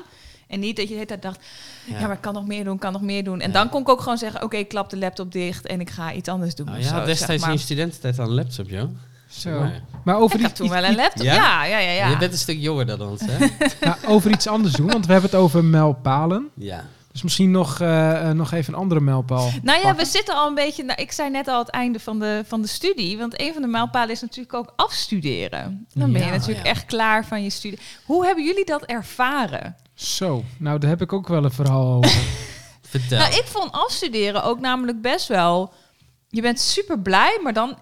En niet dat je de hele tijd dacht, ja, ja. maar ik kan nog meer doen, kan nog meer doen. En Ja. dan kon ik ook gewoon zeggen, oké, ik klap de laptop dicht en ik ga iets anders doen. Nou, zo, had zeg destijds maar. in je studententijd al een laptop, joh. Zo. Maar- Maar over, Ik iets, toen iets- wel een laptop. Ja? Ja, ja, ja, ja. Je bent een stuk jonger dan ons, hè? nou, over iets anders doen, want we hebben het over mijlpalen. ja. Dus misschien nog, eh, eh, nog even een andere mijlpaal. Nou ja, pakken. we zitten al een beetje. Nou, ik zei net al het einde van de, van de studie. Want een van de mijlpalen is natuurlijk ook afstuderen. Dan ben je natuurlijk ja. echt klaar van je studie. Hoe hebben jullie dat ervaren? Zo, nou daar heb ik ook wel een verhaal over. Vertel. Nou, ik vond afstuderen ook namelijk best wel. Je bent super blij, maar dan.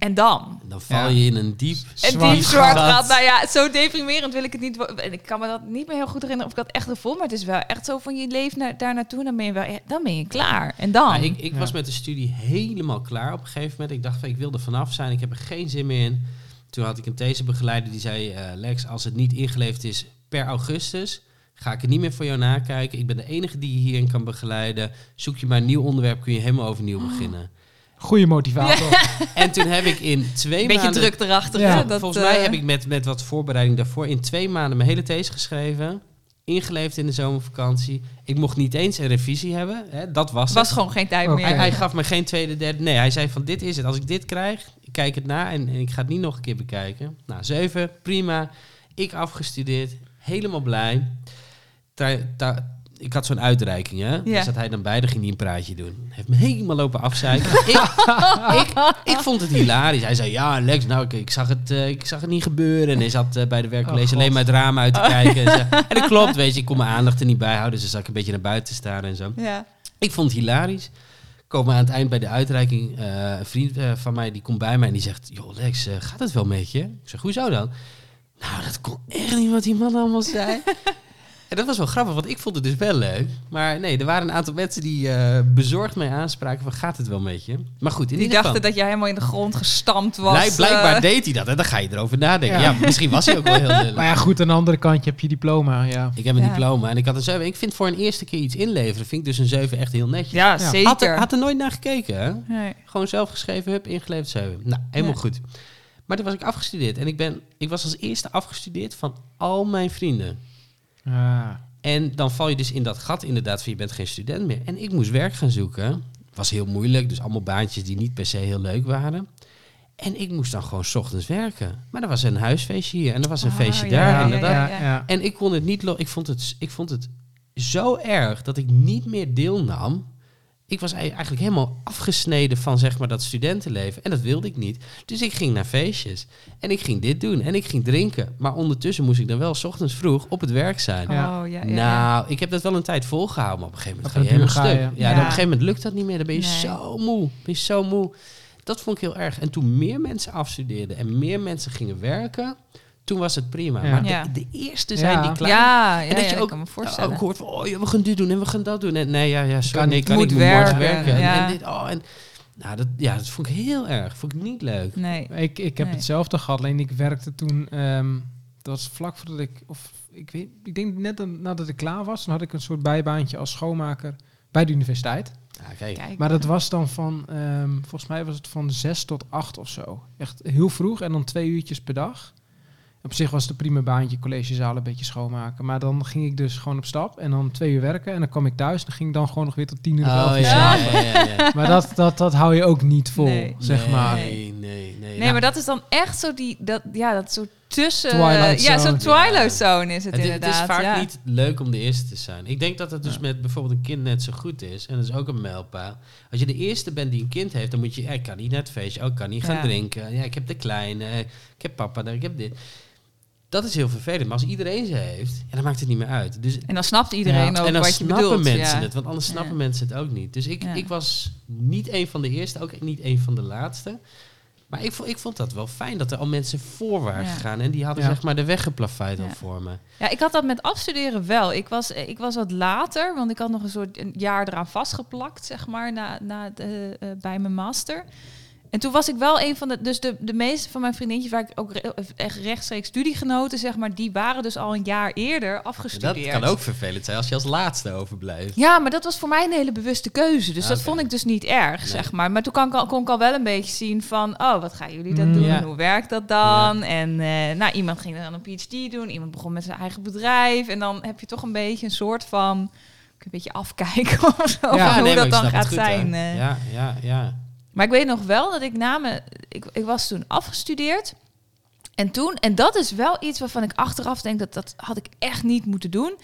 En dan? Dan val Ja. je in een diep... En Zwart diep zwart gat. Nou ja, zo deprimerend wil ik het niet. En ik kan me dat niet meer heel goed herinneren of ik dat echt gevoeld. Maar het is wel echt zo van je leeft naar, daar naartoe. Dan ben je wel. echt- Dan ben je klaar. En dan? Maar ik ik Ja. was met de studie helemaal klaar op een gegeven moment. Ik dacht, van, ik wil er vanaf zijn. Ik heb er geen zin meer in. Toen had ik een thesebegeleider die zei... eh, Lex, als het niet ingeleverd is per augustus... ga ik het niet meer voor jou nakijken. Ik ben de enige die je hierin kan begeleiden. Zoek je maar een nieuw onderwerp, kun je helemaal overnieuw beginnen. Goeie motivator. En toen heb ik in twee Beetje maanden... druk erachter. Ja. dat, Volgens mij eh, heb ik met, met wat voorbereiding daarvoor... in twee maanden mijn hele these geschreven... ingeleverd in de zomervakantie. Ik mocht niet eens een revisie hebben. Hè, dat was Het was het. gewoon geen tijd meer. Hij, hij gaf me geen tweede, derde. Nee, hij zei van dit is het. Als ik dit krijg, ik kijk het na en, en ik ga het niet nog een keer bekijken. Nou, zeven, prima. Ik afgestudeerd, helemaal blij. Ik had zo'n uitreiking, hè? Ja. Daar zat hij dan bij, ging hij een praatje doen. Heeft me helemaal lopen afzeiken. ik, ik, ik vond het hilarisch. Hij zei, ja Lex, nou, ik, ik, zag, het, eh, ik zag het niet gebeuren. En hij zat eh, bij de werkcollege Oh, alleen maar het raam uit te kijken. En, zo. en dat klopt, weet je, ik kon mijn aandacht er niet bij houden. Dus dan zat ik een beetje naar buiten staan en zo. Ja. Ik vond het hilarisch. Komen aan het eind bij de uitreiking. eh, een vriend van mij die komt bij mij en die zegt: Joh, Lex, gaat het wel met je? Ik zeg: Hoezo dan? Nou, dat kon echt niet wat die man allemaal zei. en dat was wel grappig, want ik vond het dus wel leuk. Maar nee, er waren een aantal mensen die eh, bezorgd mij aanspraken: van, Gaat het wel met je? Maar goed, in Die ieder geval. dachten dat jij helemaal in de grond gestampt was. Blijk- blijkbaar eh. deed hij dat en dan ga je erover nadenken. Ja, Ja. misschien was hij ook wel heel lullig. maar ja, goed, aan de andere kant, je hebt je diploma, ja. Ik heb een Ja. diploma en ik had een 7. Ik vind voor een eerste keer iets inleveren, vind ik dus een 7 echt heel netjes. Ja, Ja. zeker. Had er, had er nooit naar gekeken, hè? Nee. Gewoon zelf geschreven, hup, ingeleverd 7. Nou, helemaal Ja. goed. Maar toen was ik afgestudeerd. En ik, ben, ik was als eerste afgestudeerd van al mijn vrienden. Ah, En dan val je dus in dat gat inderdaad van je bent geen student meer. En ik moest werk gaan zoeken. Was heel moeilijk, dus allemaal baantjes die niet per se heel leuk waren. En ik moest dan gewoon 's ochtends werken. Maar er was een huisfeestje hier en er was een Ah, feestje ja, daar. ja, en, ja, ik kon het niet... Ik vond het, ik vond het zo erg dat ik niet meer deelnam. Ik was ei- eigenlijk helemaal afgesneden van zeg maar dat studentenleven. En dat wilde ik niet. Dus ik ging naar feestjes. En ik ging dit doen. En ik ging drinken. Maar ondertussen moest ik dan wel 's ochtends vroeg op het werk zijn. Oh, ja, ja, ja. Nou, ik heb dat wel een tijd volgehouden, maar op een gegeven moment Op ga je helemaal duur stuk. ga Ja, dan op een gegeven moment lukt dat niet meer. Dan ben je Nee. zo moe. Ben je zo moe. Dat vond ik heel erg. En toen meer mensen afstudeerden en meer mensen gingen werken, toen was het prima. Ja. Maar de, eerste zijn Ja. die klein. Ja, ja, en dat ja, je ik ook, kan me voorstellen. ook hoort van, oh ja, we gaan dit doen en we gaan dat doen. En nee, ja, ja, sorry, Kan nee, niet. kan Moet niet, morgen werken, werken. En- ja. En, dit, oh, en, nou, dat, ja, dat vond ik heel erg. Vond ik niet leuk. Nee. Ik, ik heb Nee. hetzelfde gehad, alleen ik werkte toen, ehm, dat was vlak voordat ik, of ik weet, ik denk net nadat ik klaar was, dan had ik een soort bijbaantje als schoonmaker bij de universiteit. Kijk. Kijk. Maar dat was dan van, ehm, volgens mij was het van zes tot acht of zo. Echt heel vroeg en dan twee uurtjes per dag. Op zich was het een prima baantje, collegezaal een beetje schoonmaken. Maar dan ging ik dus gewoon op stap en dan twee uur werken. En dan kwam ik thuis en dan ging ik dan gewoon nog weer tot tien uur of elf Oh, uur ja, slapen. ja, ja, ja. Maar dat, dat, dat hou je ook niet vol, Nee. zeg maar. Nee, nee, nee. Nee, Nou, maar dat is dan echt zo die, dat, ja, dat soort tussen... Twilight ja, zo'n. Twilight Zone is het, Het, is- het inderdaad. is vaak ja. niet leuk om de eerste te zijn. Ik denk dat het dus Ja. met bijvoorbeeld een kind net zo goed is. En dat is ook een mijlpaal. Als je de eerste bent die een kind heeft, dan moet je... ik kan niet naar het feestje, oh, ik kan niet gaan Ja. drinken. Ja, ik heb de kleine, ik heb papa daar, ik heb dit. Dat is heel vervelend. Maar als iedereen ze heeft, ja, dan maakt het niet meer uit. Dus, En dan snapt iedereen Ja. ook en dan wat je snappen bedoelt. mensen ja. het, want anders snappen Ja. mensen het ook niet. Dus ik, Ja. ik was niet een van de eerste, ook niet een van de laatste. Maar ik vond, ik vond dat wel fijn dat er al mensen voor waren Ja. gegaan. En die hadden Ja. zeg maar de weg geplaveid al voor me. Ja, ik had dat met afstuderen wel. Ik was, ik was wat later, want ik had nog een soort een jaar eraan vastgeplakt, zeg maar, na, na de, eh, bij mijn master. En toen was ik wel een van de... Dus de, de meeste van mijn vriendinnetjes, waar ik ook re- echt rechtstreeks studiegenoten, zeg maar, die waren dus al een jaar eerder Dat afgestudeerd. kan ook vervelend zijn als je als laatste overblijft. Ja, maar dat was voor mij een hele bewuste keuze. Dus dat Oké. vond ik dus niet erg, Nee. zeg maar. Maar toen kon ik, al, kon ik al wel een beetje zien van... oh, wat gaan jullie dan Mm. doen? Ja. Hoe werkt dat dan? En eh, nou, iemand ging dan een PhD doen. Iemand begon met zijn eigen bedrijf. En dan heb je toch een beetje een soort van... Een beetje afkijken of zo, Ja, van hoe dat dan gaat goed, zijn. hoor. eh. Ja, ja, ja. Maar ik weet nog wel dat ik na me... Ik, ik was toen afgestudeerd. En toen... En dat is wel iets waarvan ik achteraf denk... dat dat had ik echt niet moeten doen.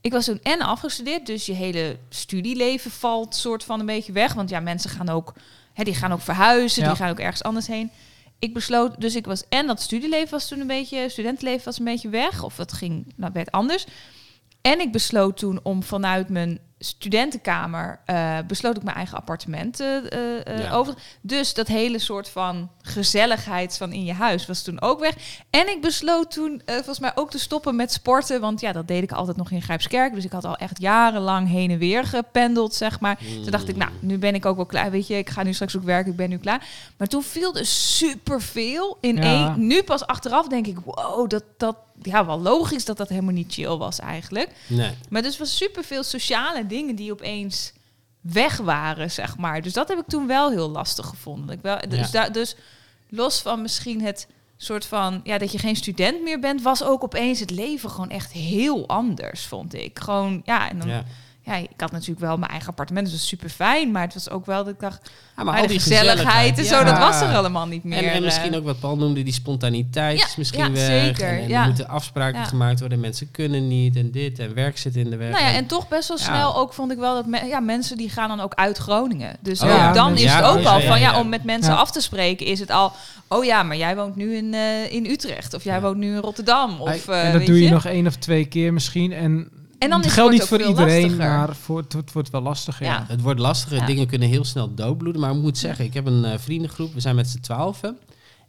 Ik was toen en afgestudeerd. Dus je hele studieleven valt soort van een beetje weg. Want ja, mensen gaan ook... Hè, die gaan ook verhuizen. Ja. Die gaan ook ergens anders heen. Ik besloot... Dus ik was... En dat studieleven was toen een beetje... Studentenleven was een beetje weg. Of het ging... Nou, werd anders. En ik besloot toen om vanuit mijn studentenkamer eh, besloot ik mijn eigen appartement eh, eh, Ja. over. Dus dat hele soort van gezelligheid van in je huis was toen ook weg. En ik besloot toen volgens mij ook te stoppen met sporten, want ja, dat deed ik altijd nog in Grijpskerk. Dus ik had al echt jarenlang heen en weer gependeld, zeg maar. Toen dacht ik, nou, nu ben ik ook wel klaar. Weet je, ik ga nu straks ook werken, ik ben nu klaar. Maar toen viel er superveel in Ja. één. Nu pas achteraf denk ik, wow, dat, dat, ja, wel logisch dat dat helemaal niet chill was eigenlijk. Nee. Maar dus was superveel sociale dingen die opeens weg waren, zeg maar. Dus dat heb ik toen wel heel lastig gevonden. Ik wel, dus, Ja. daar, dus los van misschien het soort van... Ja, dat je geen student meer bent... was ook opeens het leven gewoon echt heel anders, vond ik. Gewoon, ja, en dan... Ja. Ja. ik had natuurlijk wel mijn eigen appartement, dus super fijn. Maar het was ook wel dat ik dacht, Ja, maar de gezelligheid en zo, ja. dat was er allemaal niet meer. En, en eh. misschien ook wat Paul noemde, die spontaniteit Ja, is misschien ja, weg. zeker, En, en ja. er moeten afspraken Ja. gemaakt worden. Mensen kunnen niet en dit en werk zit in de weg. Nou ja, en toch best wel Ja. snel ook vond ik wel dat me- ja, mensen die gaan dan ook uit Groningen. Dus Oh dan is het ook ja, al ja, van ja, ja. om met mensen Ja. af te spreken is het al. Oh ja, maar jij woont nu in, eh, in Utrecht of jij Ja. woont nu in Rotterdam of eh, en dat weet doe je, nog één of twee keer misschien. En, En dan het geldt niet voor iedereen, lastiger. maar voor, het, het wordt wel lastiger. Ja. Ja. Het wordt lastiger, Ja. dingen kunnen heel snel doodbloeden. Maar ik moet zeggen, ik heb een eh, vriendengroep, we zijn met z'n twaalfen.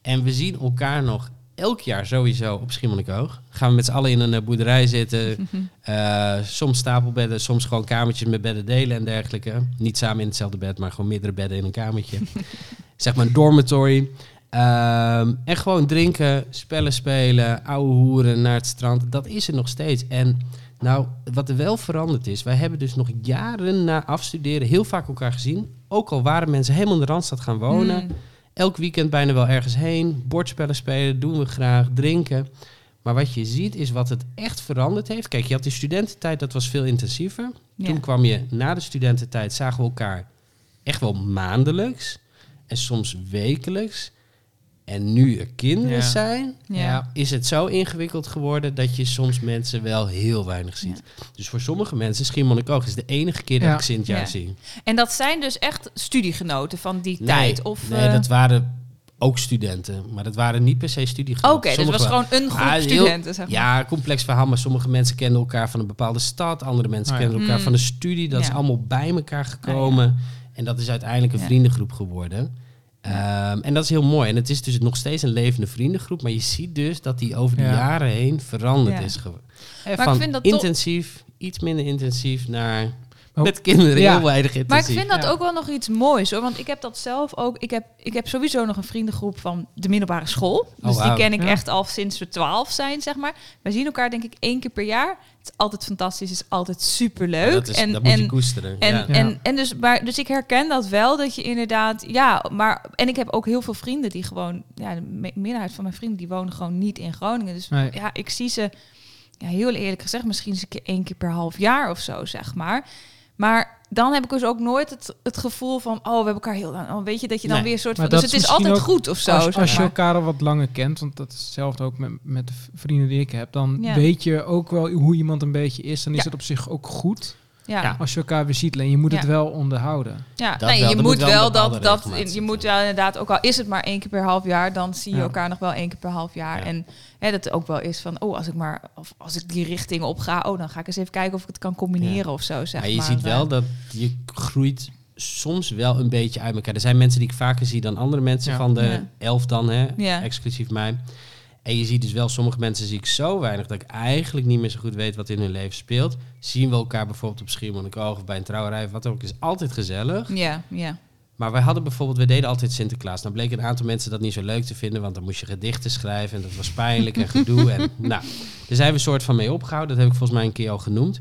En we zien elkaar nog elk jaar sowieso op Schiermonnikoog. Gaan we met z'n allen in een eh, boerderij zitten. Eh, soms stapelbedden, soms gewoon kamertjes met bedden delen en dergelijke. Niet samen in hetzelfde bed, maar gewoon meerdere bedden in een kamertje. zeg maar een dormitory. Ehm, en gewoon drinken, spellen spelen, ouwe hoeren naar het strand. Dat is er nog steeds. En nou, wat er wel veranderd is, wij hebben dus nog jaren na afstuderen heel vaak elkaar gezien. Ook al waren mensen helemaal in de Randstad gaan wonen. Mm. Elk weekend bijna wel ergens heen. Bordspellen spelen, doen we graag. Drinken. Maar wat je ziet is wat het echt veranderd heeft. Kijk, je had de studententijd, dat was veel intensiever. Ja. Toen kwam je na de studententijd, zagen we elkaar echt wel maandelijks. En soms wekelijks. En nu er kinderen Ja. zijn, Ja. is het zo ingewikkeld geworden dat je soms mensen wel heel weinig ziet. Dus voor sommige mensen, Schiermonnikoog is de enige keer dat Ja. ik ze in het jaar Ja. zie. En dat zijn dus echt studiegenoten van die Nee, tijd? Of, nee, eh, dat waren ook studenten, maar dat waren niet per se studiegenoten. Oké, dus het was gewoon een groep Ah, heel- studenten, zeg maar. Ja, complex verhaal, maar sommige mensen kenden elkaar van een bepaalde stad, andere mensen Oh ja. kenden elkaar Mm. van een studie. Dat is allemaal bij elkaar gekomen. En dat is uiteindelijk een Ja. vriendengroep geworden. Ehm, en dat is heel mooi. En het is dus nog steeds een levende vriendengroep. Maar je ziet dus dat die over de Ja. jaren heen veranderd Ja. is van vind dat toch- intensief, iets minder intensief, naar met kinderen Ja. heel weinig Maar ik vind dat Ja. ook wel nog iets moois hoor. Want ik heb dat zelf ook. Ik heb, ik heb sowieso nog een vriendengroep van de middelbare school. Dus die Oh, ken ik Ja. echt al sinds we twaalf zijn, zeg maar. Wij zien elkaar denk ik één keer per jaar. Het is altijd fantastisch, het is altijd super Ja, leuk. dat, is, en, dat moet je en, koesteren. en, ja. en, en dus, maar, dus ik herken dat wel, dat je inderdaad, ja, maar, en ik heb ook heel veel vrienden die gewoon, ja, de me- meerderheid van mijn vrienden, die wonen gewoon niet in Groningen. Dus Nee. ja, ik zie ze, ja, heel eerlijk gezegd, misschien eens een keer één keer per half jaar of zo, zeg maar. Maar dan heb ik dus ook nooit het, het gevoel van, oh, we hebben elkaar heel lang, oh, weet je, dat je dan Nee. weer een soort van, dus het is altijd goed of zo, als, zeg als je elkaar al wat langer kent, want dat is hetzelfde ook met, met de vrienden die ik heb, dan Ja. weet je ook wel hoe iemand een beetje is. Dan is Ja. het op zich ook goed Ja, Ja. als je elkaar weer ziet. Alleen je moet het Ja. wel onderhouden. Ja, Dat nee, wel. je moet wel dat, dat je moet wel inderdaad, ook al is het maar één keer per half jaar, dan zie je Ja. elkaar nog wel één keer per half jaar. Ja. En hè, dat het ook wel is van, oh, als ik maar, of als ik die richting op ga, oh, dan ga ik eens even kijken of ik het kan combineren of zo, zeg maar je maar. ziet wel Eh, dat je groeit soms wel een beetje uit elkaar. Er zijn mensen die ik vaker zie dan andere mensen Ja. van de Ja. elf dan, hè, Ja. exclusief mij. En je ziet dus wel, sommige mensen zie ik zo weinig dat ik eigenlijk niet meer zo goed weet wat in hun leven speelt. Zien we elkaar bijvoorbeeld op Schiermonnikoog of bij een trouwerij of wat ook, is altijd gezellig. Ja, ja. Maar wij hadden bijvoorbeeld, we deden altijd Sinterklaas. Nou bleek een aantal mensen dat niet zo leuk te vinden, want dan moest je gedichten schrijven en dat was pijnlijk en gedoe. En, nou, daar zijn we een soort van mee opgehouden. Dat heb ik volgens mij een keer al genoemd.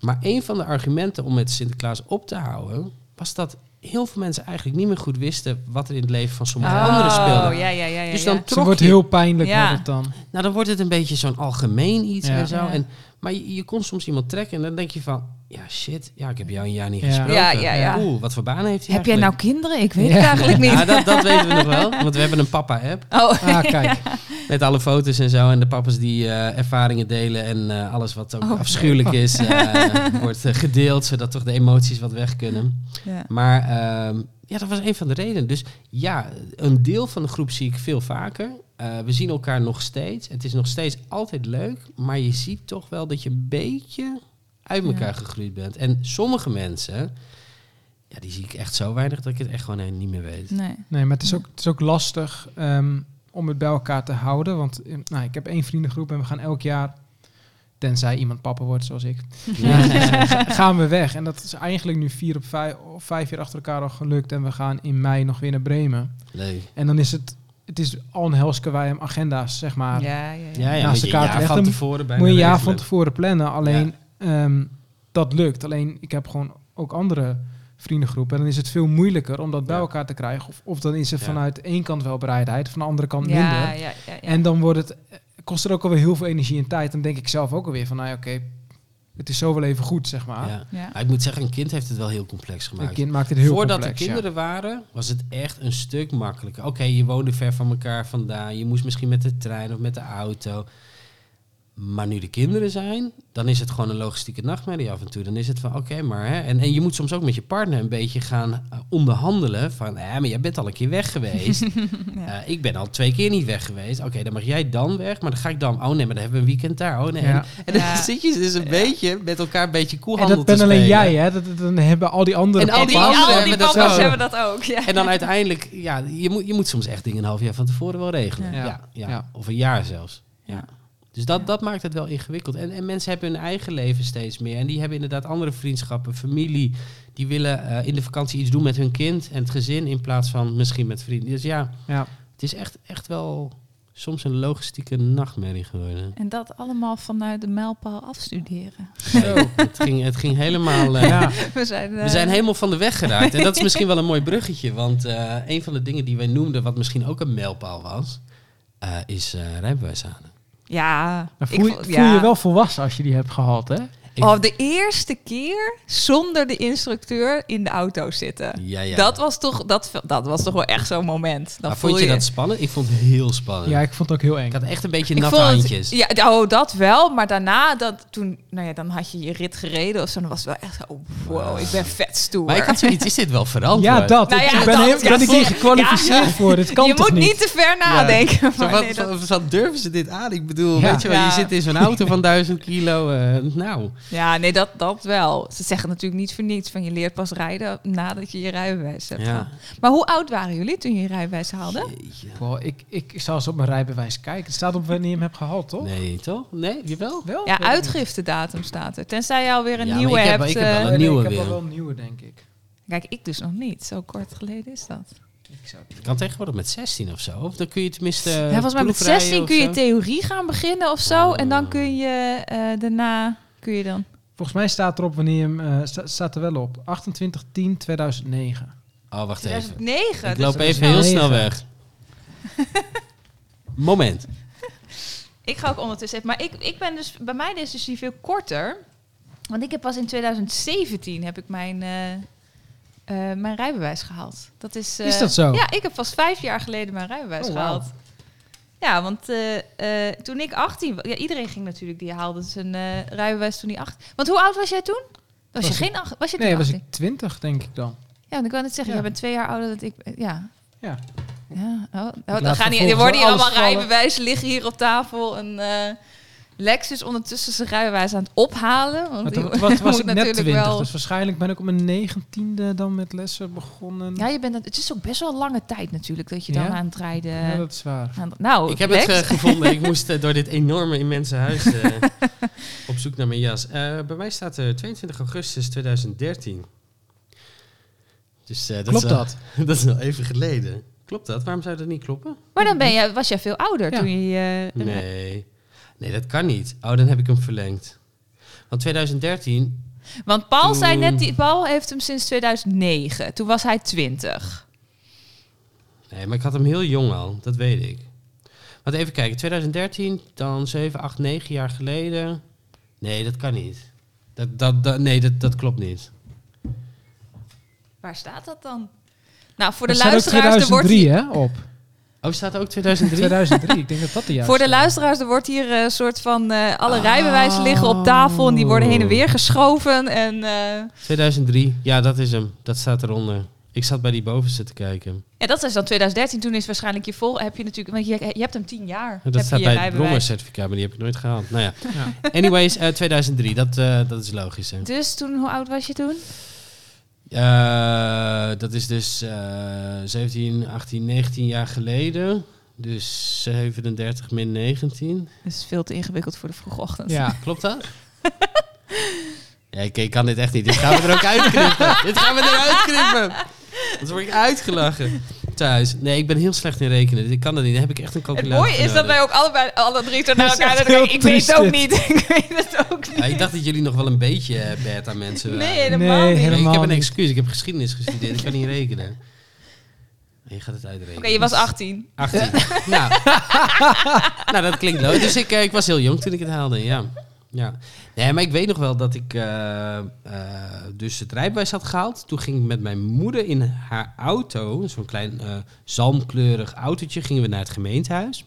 Maar een van de argumenten om met Sinterklaas op te houden, was dat heel veel mensen eigenlijk niet meer goed wisten wat er in het leven van sommige anderen speelde. Oh, ja, ja, ja, ja. Dus ja. dan Het trok wordt je- heel pijnlijk Ja. wordt het dan. Nou, dan wordt het een beetje zo'n algemeen iets Ja. en zo. Ja. En, maar je, je kon soms iemand trekken en dan denk je van, ja shit, ja, ik heb jou een jaar niet Ja. gesproken. Ja, ja, ja. Oeh, wat voor baan heeft hij Heb jij nou kinderen? Ik weet Ja. het eigenlijk niet. Ja, dat, dat weten we nog wel, want we hebben een papa-app. Oh, Ah, kijk. Met alle foto's en zo. En de papa's die eh, ervaringen delen. En eh, alles wat ook Oh. afschuwelijk is, eh, wordt gedeeld. Zodat toch de emoties wat weg kunnen. ja. Maar ehm, ja, dat was een van de redenen. Dus ja, een deel van de groep zie ik veel vaker. Eh, we zien elkaar nog steeds. Het is nog steeds altijd leuk. Maar je ziet toch wel dat je een beetje uit elkaar Ja. gegroeid bent. En sommige mensen, ja, die zie ik echt zo weinig dat ik het echt gewoon niet meer weet. Nee. Nee, maar het is ook, het is ook lastig ehm, om het bij elkaar te houden. Want eh, nou, ik heb één vriendengroep en we gaan elk jaar, tenzij iemand papa wordt zoals ik, Ja. ga- gaan we weg. En dat is eigenlijk nu vier op vijf, of vijf jaar achter elkaar al gelukt. En we gaan in mei nog weer naar Bremen. Leuk. En dan is het, het is al een helske agenda's, zeg maar. Ja, ja, ja. Ja, ja, Naast je elkaar een jaar terecht, van dan tevoren bij Moet je een jaar van tevoren plannen. Alleen ehm, dat lukt. Alleen ik heb gewoon ook andere vriendengroepen. En dan is het veel moeilijker om dat bij elkaar te krijgen. Of, of dan is het Ja. vanuit één kant wel bereidheid, van de andere kant Ja, minder. ja, ja, ja. En dan wordt het, kost er ook alweer heel veel energie en tijd. Dan denk ik zelf ook alweer van, nou ja, oké, het is zo wel even goed, zeg maar. Ja. Ja. Maar ik moet zeggen, een kind heeft het wel heel complex Een gemaakt. kind maakt het heel Voordat complex. er kinderen waren, was het echt een stuk makkelijker. Oké, je woonde ver van elkaar vandaan. Je moest misschien met de trein of met de auto. Maar nu de kinderen zijn, dan is het gewoon een logistieke nachtmerrie af en toe. Dan is het van, oké, maar... Hè, en, en je moet soms ook met je partner een beetje gaan eh, onderhandelen. Van, ja, maar jij bent al een keer weg geweest. Ja. Eh, ik ben al twee keer niet weg geweest. Oké, dan mag jij dan weg. Maar dan ga ik dan... Oh nee, maar dan hebben we een weekend daar. Oh nee. Ja. En dan Ja. zit je dus een Ja. beetje met elkaar een beetje En koehandel dat te ben alleen jij, hè? Dat, dat- dan hebben al die andere En al En die anderen al die hebben dat papa's hebben dat ook. Ja. En dan uiteindelijk, ja, je moet, je moet soms echt dingen een half jaar van tevoren wel regelen. Ja. Ja. Ja, Ja. Of een jaar zelfs. Ja. Dus dat, Ja. dat maakt het wel ingewikkeld. En, en mensen hebben hun eigen leven steeds meer. En die hebben inderdaad andere vriendschappen, familie. Die willen eh, in de vakantie iets doen met hun kind en het gezin in plaats van misschien met vrienden. Dus ja, Ja. het is echt, echt wel soms een logistieke nachtmerrie geworden. En dat allemaal vanuit de mijlpaal afstuderen. Nee, het, ging, het ging helemaal... eh, ja. We zijn, We zijn helemaal van de weg geraakt. En dat is misschien wel een mooi bruggetje. Want eh, een van de dingen die wij noemden, wat misschien ook een mijlpaal was, eh, is eh rijbewijs halen. Ja, Maar ik voel, voel je wel volwassen als je die hebt gehad, hè? Oh, de eerste keer zonder de instructeur in de auto zitten. Ja, ja. Dat, was toch, dat, dat was toch wel echt zo'n moment. Dan Maar vond je dat spannend? Ik vond het heel spannend. Ja, ik vond het ook heel eng. Ik had echt een beetje natte het- handjes. ja, oh, dat wel. Maar daarna, dat, toen, nou ja, dan had je je rit gereden of zo. Dan was het wel echt, oh, wow, ik ben vet stoer. Maar ik had zoiets, is dit wel verantwoord? Ja, dat. Nou ik ben, dat- heel- ja, ben ik hier voor- gekwalificeerd ja. voor? Dit kan je toch moet niet? niet te ver nadenken. Zo, maar wat, nee, dat- wat, wat durven ze dit aan? Ik bedoel, Ja. weet je wel, Ja. je zit in zo'n auto van 1000 kilo. eh, nou, ja, nee, dat, dat wel. Ze zeggen natuurlijk niet voor niets van je leert pas rijden nadat je je rijbewijs hebt. ja. gehad. Maar hoe oud waren jullie toen je je rijbewijs haalde? Boah, ik, ik zal eens op mijn rijbewijs kijken. Het staat op wanneer je hem hebt gehaald, toch? Nee, toch? Nee, jawel? Wel? Ja, uitgiftedatum staat er. Tenzij je alweer een Ja, nieuwe ik heb- hebt. ik heb wel eh, een Nee, nieuwe ik heb al wel een nieuwe, denk ik. Kijk, ik dus nog niet. Zo kort geleden is dat. Ik zou Het kan tegenwoordig met 16 of zo. Of dan kun je tenminste. ja, volgens mij met proefrijden 16 of kun je theorie gaan beginnen of zo. En dan kun je eh, daarna... Kun je dan... Volgens mij staat erop wanneer je hem... eh, sta- staat er wel op. 28 10 2009. Oh, wacht even. 2009. Ik dus loop even heel snel weg. Moment. Ik ga ook ondertussen even. Maar ik, ik ben dus... Bij mij is dus die veel korter. Want ik heb pas in 2017 heb ik mijn... eh, eh, mijn rijbewijs gehaald. Dat is, eh, Is dat zo? Ja, ik heb pas vijf jaar geleden mijn rijbewijs Oh, gehaald. Ja, want eh, eh, toen ik 18 was... Ja, iedereen ging natuurlijk, die haalde zijn eh, rijbewijs toen hij 18... Want hoe oud was jij toen? Was, Was je ik- geen acht, was je Nee, was 18? ik 20, denk ik dan. Ja, ik wou net zeggen, Ja. jij bent twee jaar ouder dan ik. ben. Ja. Ja. Ja, oh, oh, dan gaan hier, vervolgens er worden hier allemaal vallen. rijbewijzen liggen hier op tafel. En Lex is ondertussen zijn rijbewijs aan het ophalen. Want die toen wat was ik net natuurlijk 20, wel- dus waarschijnlijk ben ik op mijn negentiende dan met lessen begonnen. Ja, je bent, het is ook best wel een lange tijd natuurlijk dat je dan Ja? aan het rijden... Ja, dat is waar. aan- nou, Ik heb Lex, het eh, gevonden. Ik moest eh, door dit enorme immense huis eh, op zoek naar mijn jas. Eh, bij mij staat er 22 augustus 2013. Dus, eh, dat Klopt is dat? dat is wel even geleden. Klopt dat? Waarom zou dat niet kloppen? Maar dan ben je, was jij veel ouder Ja. toen je... eh, Nee. Nee, dat kan niet. Oh, dan heb ik hem verlengd. Want 2013... Want Paul zei net, die, Paul heeft hem sinds 2009. Toen was hij 20. Nee, maar ik had hem heel jong al. Dat weet ik. Want even kijken. 2013, dan 7, 8, 9 jaar geleden. Nee, dat kan niet. Dat, dat, dat, nee, dat, dat klopt niet. Waar staat dat dan? Nou, voor de Er luisteraars, er wordt 2003 hier, hè, op. Oh, staat ook 2003? 2003, ik denk dat dat de juiste voor de is. luisteraars, er wordt hier een soort van eh, alle Oh. rijbewijzen liggen op tafel en die worden heen en weer geschoven. En, eh, 2003, ja, dat is hem. Dat staat eronder. Ik zat bij die bovenste te kijken. en dat is dan 2013. Toen is waarschijnlijk je vol. Heb je natuurlijk, want je, je hebt hem 10 jaar. Dat heb staat je bij het brommercertificaat, maar die heb ik nooit gehaald. Nou ja. Ja. Anyways, eh, 2003, dat, eh, dat is logisch. Hè. Dus toen, hoe oud was je toen? Eh, dat is dus eh 17, 18, 19 jaar geleden. Dus 37 min 19. Dat is veel te ingewikkeld voor de vroege ochtend. Ja, Klopt dat? ja, ik, ik kan dit echt niet. Dit gaan we er ook uitknippen. dit gaan we eruit knippen. Dan word ik uitgelachen thuis. Nee, ik ben heel slecht in rekenen. Ik kan dat niet. Dan heb ik echt een Het calculator mooie is dat wij ook allebei, alle drie zo naar elkaar heel Ik weet het ook niet. ik weet het ook niet. Ja, ik dacht dat jullie nog wel een beetje eh, beta-mensen Nee, waren. helemaal Nee, niet. Nee, helemaal ik heb een niet. excuus. Ik heb geschiedenis gestudeerd. Ik kan niet rekenen. En je gaat het uitrekenen. Oké, je was 18. 18. nou. nou, dat klinkt leuk. Dus ik, eh, ik was heel jong toen ik het haalde, ja. Ja. Nee, maar ik weet nog wel dat ik eh, eh, dus het rijbewijs had gehaald. Toen ging ik met mijn moeder in haar auto, zo'n klein eh, zalmkleurig autootje, gingen we naar het gemeentehuis.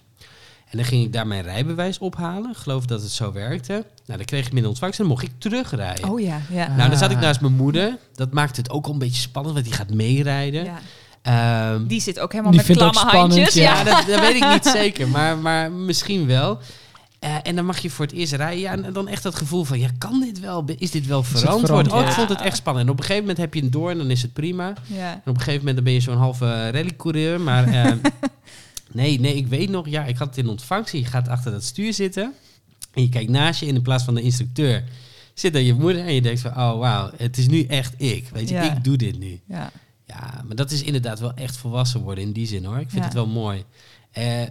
En dan ging ik daar mijn rijbewijs ophalen. Ik geloof dat het zo werkte. Nou, dan kreeg ik minder ontvangst en dan mocht ik terugrijden. Oh ja, ja. Nou, dan zat ik Ah. naast mijn moeder. Dat maakte het ook al een beetje spannend, want die gaat meerijden. ja. Ehm, Die zit ook helemaal Die met klamme handjes. ja. Ja, ja, dat, dat weet ik niet zeker, maar, maar misschien wel. Eh, en dan mag je voor het eerst rijden. Ja, en dan echt dat gevoel van, ja, kan dit wel? Is dit wel verantwoord? Oh, ik vond het echt spannend. En op een gegeven moment heb je een door en dan is het prima. ja. En op een gegeven moment dan ben je zo'n halve rallycoureur. Maar eh, nee, nee, ik weet nog, ja, ik had het in ontvangst. en Je gaat achter dat stuur zitten. En je kijkt naast je en in plaats van de instructeur zit daar je moeder. En je denkt van, oh wauw, het is nu echt ik. Weet je, Ja. ik doe dit nu. ja. Ja, maar dat is inderdaad wel echt volwassen worden in die zin hoor. Ik vind Ja. het wel mooi. Eh,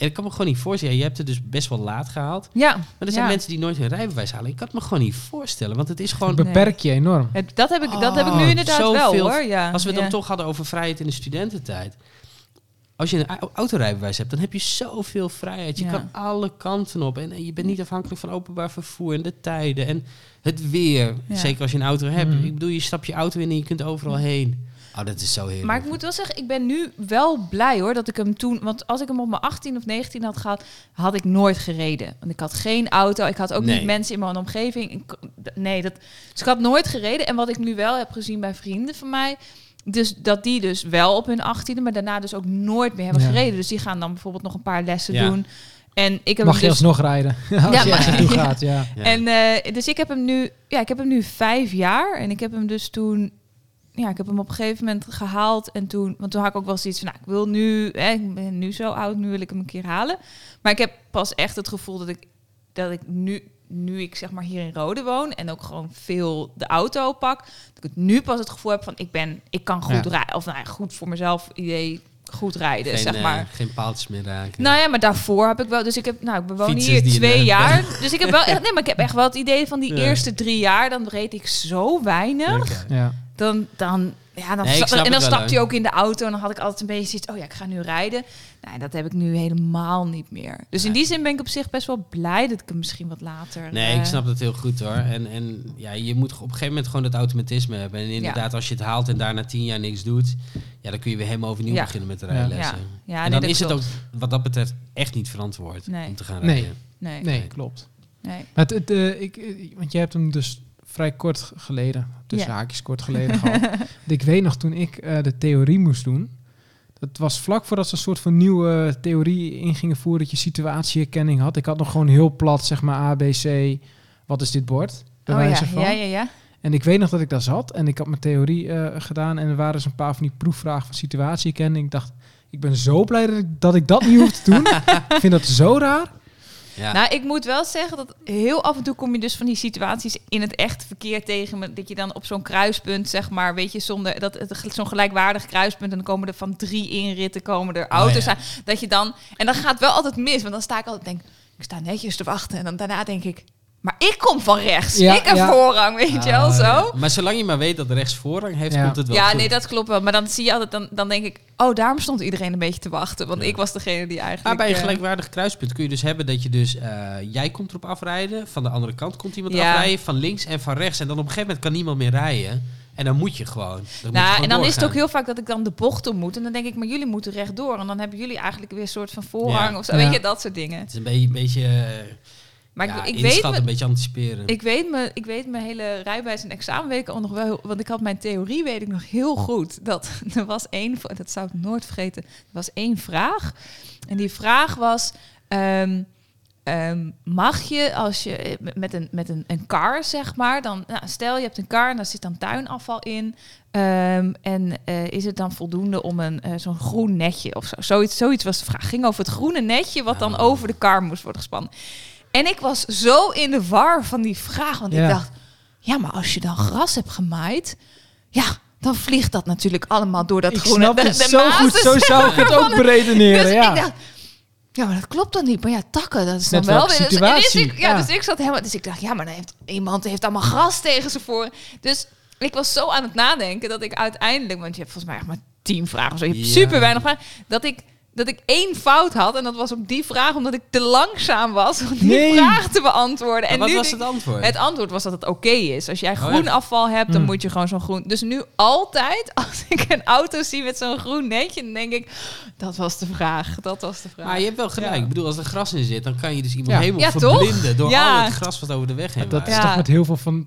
en ik kan me gewoon niet voorstellen. Je hebt het dus best wel laat gehaald. Ja, Maar er zijn ja. mensen die nooit hun rijbewijs halen. Ik kan het me gewoon niet voorstellen. Want het is gewoon... beperk je enorm. Het- dat, heb ik, dat heb ik nu inderdaad wel hoor. Ja. Als we het ja. dan toch hadden over vrijheid in de studententijd. als je een au- autorijbewijs hebt, dan heb je zoveel vrijheid. Je Ja. kan alle kanten op. En, en je bent niet afhankelijk van openbaar vervoer en de tijden en het weer. Ja. Zeker als je een auto hebt. Mhm. Ik bedoel, je stapt je auto in en je kunt overal heen. Oh, dat is zo heerlijk. Maar ik moet wel zeggen, ik ben nu wel blij hoor dat ik hem toen. Want als ik hem op mijn 18 of 19 had gehad, had ik nooit gereden. Want ik had geen auto. Ik had ook Nee. niet mensen in mijn omgeving. Ik, nee, dat, dus ik had nooit gereden. En wat ik nu wel heb gezien bij vrienden van mij. Dus dat die dus wel op hun 18e, maar daarna dus ook nooit meer hebben Ja. gereden. Dus die gaan dan bijvoorbeeld nog een paar lessen Ja. doen. En ik heb Mag je dus alsnog rijden? als Ja, je maar- naartoe ja. gaat, ja. Ja. En eh, dus ik heb hem nu, ja, ik heb hem nu vijf jaar. En ik heb hem dus toen, ja, ik heb hem op een gegeven moment gehaald. En toen, want toen had ik ook wel zoiets van, nou, ik wil nu, hè, ik ben nu zo oud, nu wil ik hem een keer halen. Maar ik heb pas echt het gevoel dat ik, dat ik nu, nu ik zeg maar hier in Rode woon en ook gewoon veel de auto pak, dat ik het nu pas het gevoel heb van, ik ben, ik kan goed Ja. rijden, of nou ja, goed voor mezelf idee, goed rijden, geen, zeg eh, maar. geen paaltjes meer raken. Nou ja, maar daarvoor heb ik wel. Dus ik heb, nou, ik bewoon hier twee jaar. Dus ik heb wel echt, nee, maar ik heb echt wel het idee van die Ja. eerste drie jaar, dan reed ik zo weinig. Ja. Dan, dan, ja, dan Nee, en dan stapte je ook in de auto en dan had ik altijd een beetje zoiets. Oh ja, ik ga nu rijden. Nee, dat heb ik nu helemaal niet meer. Dus in die zin ben ik op zich best wel blij dat ik hem misschien wat later. Nee, eh, ik snap dat heel goed hoor. En, en ja, je moet op een gegeven moment gewoon dat automatisme hebben. En inderdaad, als je het haalt en daarna tien jaar niks doet, ja, dan kun je weer helemaal overnieuw Ja. beginnen met de rijlessen. Ja, ja en dan is het ook wat dat betreft echt niet verantwoord Nee. om te gaan Nee. rijden. Nee, nee. Nee, klopt. nee. Maar het, het, eh, ik, eh, want jij hebt hem dus vrij kort geleden, tussen Ja. haakjes kort geleden gehad. Ik weet nog toen ik eh, de theorie moest doen. Dat was vlak voordat ze een soort van nieuwe theorie in gingen voeren. Dat je situatieherkenning had. Ik had nog gewoon heel plat, zeg maar A, B, C. Wat is dit bord? Bij Oh ja, van. ja, ja, ja. En ik weet nog dat ik daar zat. En ik had mijn theorie eh, gedaan. En er waren dus een paar van die proefvragen van situatieherkenning. Ik dacht, ik ben zo blij dat ik dat, ik dat niet hoef te doen. ik vind dat zo raar. Ja. Nou, ik moet wel zeggen dat heel af en toe kom je dus van die situaties in het echt verkeer tegen. Dat je dan op zo'n kruispunt, zeg maar, weet je, zonder dat het zo'n gelijkwaardig kruispunt. En dan komen er van drie inritten, komen er auto's ja. aan. Dat je dan, en dan gaat wel altijd mis. Want dan sta ik altijd, denk, ik sta netjes te wachten. En dan daarna denk ik, maar ik kom van rechts. Ja, ik heb ja. voorrang, weet je wel Ah, zo. ja. Maar zolang je maar weet dat rechts voorrang heeft, Ja. komt het wel Ja, goed. nee, dat klopt wel. Maar dan zie je altijd, dan, dan denk ik, oh, daarom stond iedereen een beetje te wachten. Want Ja. ik was degene die eigenlijk... Maar bij een eh, gelijkwaardig kruispunt kun je dus hebben dat je dus... eh, jij komt erop afrijden, van de andere kant komt iemand Ja. afrijden, van links en van rechts. En dan op een gegeven moment kan niemand meer rijden. En dan moet je gewoon. Dan moet je Nou, gewoon en dan is het ook heel vaak dat ik dan de bocht op moet. En dan denk ik, maar jullie moeten rechtdoor. En dan hebben jullie eigenlijk weer een soort van voorrang Ja. of zo. Ja. Weet je, dat soort dingen. Het is een beetje... Een beetje eh, Maar ja, ik, ik, weet me, een beetje anticiperen. ik, weet me, ik weet mijn hele rijbewijs en examenweken al nog wel. Want ik had mijn theorie, weet ik nog heel goed. Dat er was één, dat zou ik nooit vergeten. Er was één vraag. En die vraag was... ehm, ehm, mag je als je eh, met- een, met een, een car, zeg maar, dan nou, stel je hebt een car en daar zit dan tuinafval in. ehm, en eh, is het dan voldoende om een eh, zo'n groen netje of zo? Zoiets, zoiets was de vraag. Ging over het groene netje wat dan over de car moest worden gespannen. En ik was zo in de war van die vraag, want Ja. ik dacht, ja, maar als je dan gras hebt gemaaid, ja, dan vliegt dat natuurlijk allemaal door dat Ik groene. snap de- het de zo goed. Zo zou ik het ook beredeneren, dus ja. ik dacht, ja, maar dat klopt dan niet. Maar ja, takken, dat is dan wel weer... Dus, ik, ja, ja. dus ik zat helemaal... Dus ik dacht, ja, maar dan heeft iemand heeft allemaal gras tegen ze voor. Dus ik was zo aan het nadenken dat ik uiteindelijk... Want je hebt volgens mij echt maar tien vragen of zo. Je hebt Ja. super weinig vragen. Dat ik, dat ik één fout had. En dat was ook die vraag omdat ik te langzaam was om die Nee. vraag te beantwoorden. Maar En wat nu was het antwoord? het antwoord was dat het oké is. Als jij Oh, groen afval hebt, dan Hmm. moet je gewoon zo'n groen. Dus nu altijd, als ik een auto zie met zo'n groen netje, dan denk ik, dat was de vraag. Dat was de vraag. Maar je hebt wel gelijk. Ja. Ik bedoel, als er gras in zit, dan kan je dus iemand Ja. helemaal Ja, toch? verblinden door Ja. al het gras wat over de weg heen Dat is toch met heel veel van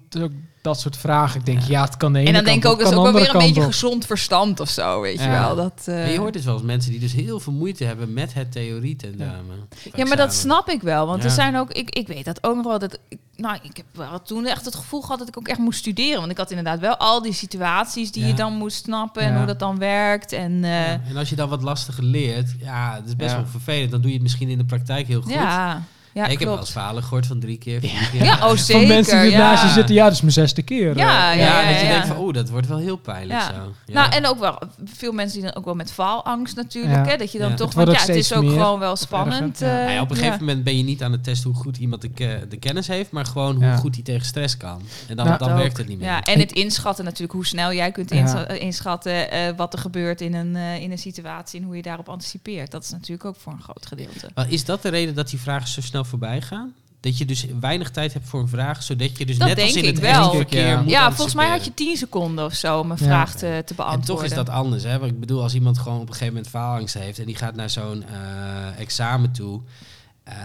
dat soort vragen. Ik denk, ja, het kan de ene en dan denk ik ook, dat is ook wel weer een beetje op. gezond verstand of zo, weet je Ja. wel. Dat, eh, je hoort dus wel eens mensen die dus heel veel moeite hebben met het theorie-tentamen. Ja, maar dat snap ik wel. Want er Ja. zijn ook, ik, ik weet dat ook nog wel. Dat, ik, nou, ik heb wel toen echt het gevoel gehad dat ik ook echt moest studeren. Want ik had inderdaad wel al die situaties die Ja. je dan moest snappen en Ja. hoe dat dan werkt. En eh, Ja, En als je dan wat lastiger leert, ja, het is best Ja. wel vervelend. Dan doe je het misschien in de praktijk heel goed. ja, Ja, ik heb wel eens verhalen gehoord van drie keer, vier keer. Ja, oh zeker. Van mensen die ja. ernaast je zitten, ja, dat is mijn zesde keer. Ja, eh. Ja, ja, dat je ja. denkt van, oeh, dat wordt wel heel pijnlijk Ja. zo. Ja. Nou, en ook wel veel mensen die dan ook wel met faalangst natuurlijk. Ja. Hè, dat je dan Ja. toch, want ja, het is ook meer gewoon wel spannend. eh, Nou ja, op een gegeven ja. moment ben je niet aan het testen hoe goed iemand de, ke- de kennis heeft, maar gewoon hoe Ja. goed hij tegen stress kan. En dan, Nou, dan werkt het niet meer. Ja, en het inschatten natuurlijk, hoe snel jij kunt eh, inschatten eh, wat er gebeurt in een, eh, in een situatie en hoe je daarop anticipeert. Dat is natuurlijk ook voor een groot gedeelte. Maar is dat de reden dat die vragen zo snel voorbij gaan? Dat je dus weinig tijd hebt voor een vraag, zodat je dus Dat net als denk in ik het wel. echte verkeer Ja. moet Ja, volgens mij had je anticiperen. 10 seconden of zo om een Ja. vraag te, te En beantwoorden. toch is dat anders, hè? Want ik bedoel, als iemand gewoon op een gegeven moment faalangst heeft en die gaat naar zo'n eh, examen toe, eh,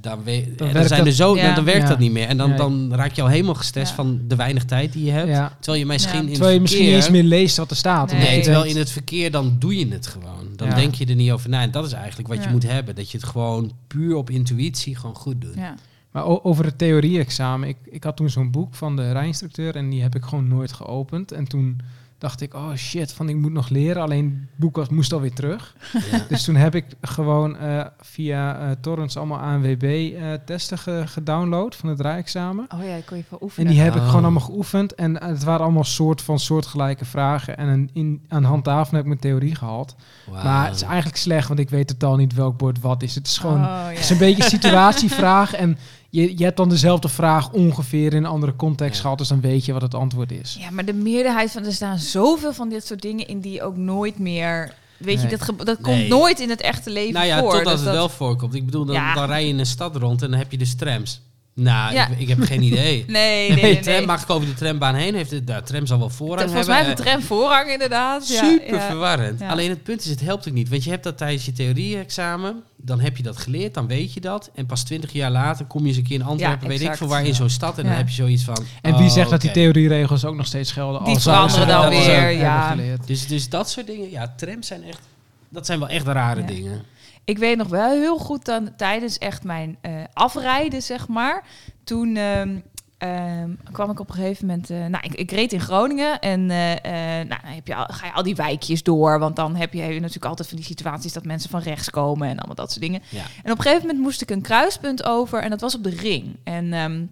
dan, we- Dan dan, werkt zijn er dat- zo, Ja. dan, dan werkt Ja. dat niet meer. En dan, Nee. dan raak je al helemaal gestrest Ja. van de weinig tijd die je hebt. Ja. Terwijl je misschien Ja. in Terwijl je misschien niet eens meer leest wat er staat. Nee. terwijl in het verkeer dan doe je het gewoon. Dan Ja. denk je er niet over na. En dat is eigenlijk wat je moet hebben. Dat je het gewoon puur op intuïtie gewoon goed doet. Ja. Maar over het theorie-examen. Ik, ik had toen zo'n boek van de rijinstructeur en die heb ik gewoon nooit geopend. En toen dacht ik, oh shit, van ik moet nog leren. Alleen het boek was, moest alweer terug. Ja. Dus toen heb ik gewoon eh, via eh torrents allemaal ANWB-testen ge- gedownload van het rijexamen. Oh ja, ik kon je van En oefenen. die heb ik Oh. gewoon allemaal geoefend. En eh, het waren allemaal soort van soortgelijke vragen. En een, in, aan hand daarvan heb ik mijn theorie gehaald. Maar het is eigenlijk slecht, want ik weet totaal niet welk bord wat is. Het is gewoon Oh, ja. het is een beetje een situatievraag. En je, je hebt dan dezelfde vraag ongeveer in een andere context Ja. gehad. Dus dan weet je wat het antwoord is. Ja, maar de meerderheid van er staan zoveel van dit soort dingen in die je ook nooit meer. Weet je, dat, dat Nee. komt nooit in het echte leven nou ja, voor. totdat Dus het dat- wel voorkomt. Ik bedoel, dan, Ja. dan rij je in een stad rond en dan heb je dus trams. Nou, Ja. ik, ik heb geen idee. Nee, nee, Nee, nee. tram, nee. mag ik over de trambaan heen? Heeft de, de tram zal wel voorrang Volgens mij hebben. heeft de tram voorrang inderdaad. Ja, Super ja. verwarrend. Ja. Alleen het punt is, het helpt ook niet. Want je hebt dat tijdens je theorie-examen. Dan heb je dat geleerd, dan weet je dat. En pas twintig jaar later kom je eens een keer in Antwerpen, weet ik veel waar, in zo'n stad. En dan heb je zoiets van... En wie oh, zegt dat die theorieregels ook nog steeds gelden? Die veranderen dan weer, ja. Dus, dus dat soort dingen, ja, trams zijn echt... Dat zijn wel echt rare Ja. dingen. Ik weet nog wel heel goed dan tijdens echt mijn eh, afrijden, zeg maar. Toen ehm, ehm, kwam ik op een gegeven moment. eh, nou, ik, ik reed in Groningen en eh, nou, dan heb je al, ga je al die wijkjes door. Want dan heb je, heb je natuurlijk altijd van die situaties dat mensen van rechts komen en allemaal dat soort dingen. Ja. En op een gegeven moment moest ik een kruispunt over en dat was op de ring. En ehm,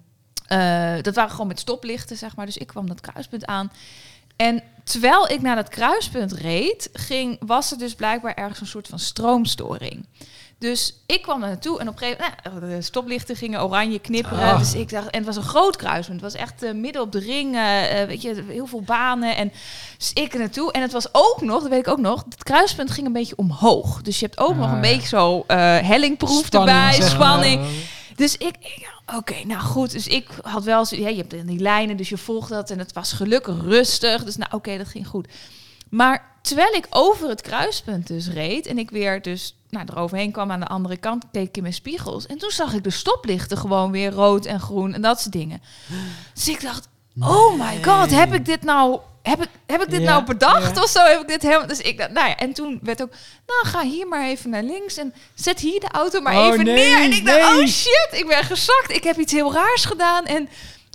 eh, dat waren gewoon met stoplichten, zeg maar. Dus ik kwam dat kruispunt aan. En terwijl ik naar dat kruispunt reed, ging, was er dus blijkbaar ergens een soort van stroomstoring. Dus ik kwam er naartoe en op een gegeven moment, nou, de stoplichten gingen oranje knipperen. Ah. Dus ik dacht, en het was een groot kruispunt. Het was echt eh, midden op de ring, eh, weet je, heel veel banen. En dus ik er naartoe. En het was ook nog, dat weet ik ook nog, het kruispunt ging een beetje omhoog. Dus je hebt ook Ah, nog een ja. beetje zo eh hellingproef Spanning, erbij, maar. spanning. Dus ik, ik oké, nou goed. Dus ik had wel zo, ja, je hebt die lijnen, dus je volgt dat en het was gelukkig rustig. Dus nou, oké, dat ging goed. Maar terwijl ik over het kruispunt dus reed en ik weer dus nou, eroverheen kwam aan de andere kant, keek ik in mijn spiegels. En toen zag ik de stoplichten gewoon weer rood en groen en dat soort dingen. Dus ik dacht, oh my god, heb ik dit nou, heb ik, heb ik dit Ja, nou bedacht ja. of zo? Heb ik dit helemaal, dus ik dacht, nou ja, en toen werd ook, nou ga hier maar even naar links en zet hier de auto maar Oh, even nee, neer. En ik dacht, nee. oh shit, ik ben gezakt, ik heb iets heel raars gedaan en...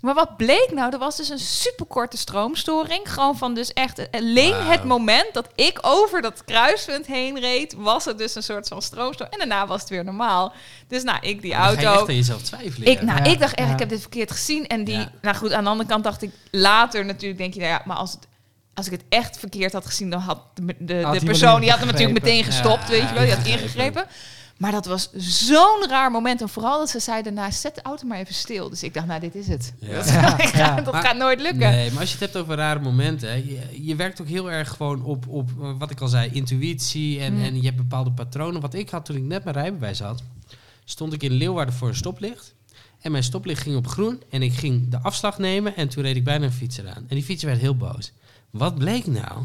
Maar wat bleek nou? Er was dus een superkorte stroomstoring. Gewoon van dus echt alleen Wauw. het moment dat ik over dat kruispunt heen reed, was het dus een soort van stroomstoring. En daarna was het weer normaal. Dus nou, ik die Dan ga je auto. echt aan jezelf twijfelen. Ik, nou, Ja, ik dacht echt, ja. ik heb dit verkeerd gezien. En die, Ja. nou goed, aan de andere kant dacht ik later natuurlijk, denk je, nou ja, maar als, het, als ik het echt verkeerd had gezien, dan had de, de, persoon, die had hem natuurlijk meteen gestopt, Ja, weet je wel, die had ingegrepen. Maar dat was zo'n raar moment. En vooral dat ze zeiden, nou, zet de auto maar even stil. Dus ik dacht, nou, dit is het. Ja. Dat, Ja, gaat- ja. dat Maar- gaat nooit lukken. Nee, maar als je het hebt over rare momenten, hè, je, je werkt ook heel erg gewoon op, op eh, wat ik al zei, intuïtie en, Mm. en je hebt bepaalde patronen. Wat ik had toen ik net mijn rijbewijs had, stond ik in Leeuwarden voor een stoplicht. En mijn stoplicht ging op groen en ik ging de afslag nemen en toen reed ik bijna een fietser aan. En die fietser werd heel boos. Wat bleek nou?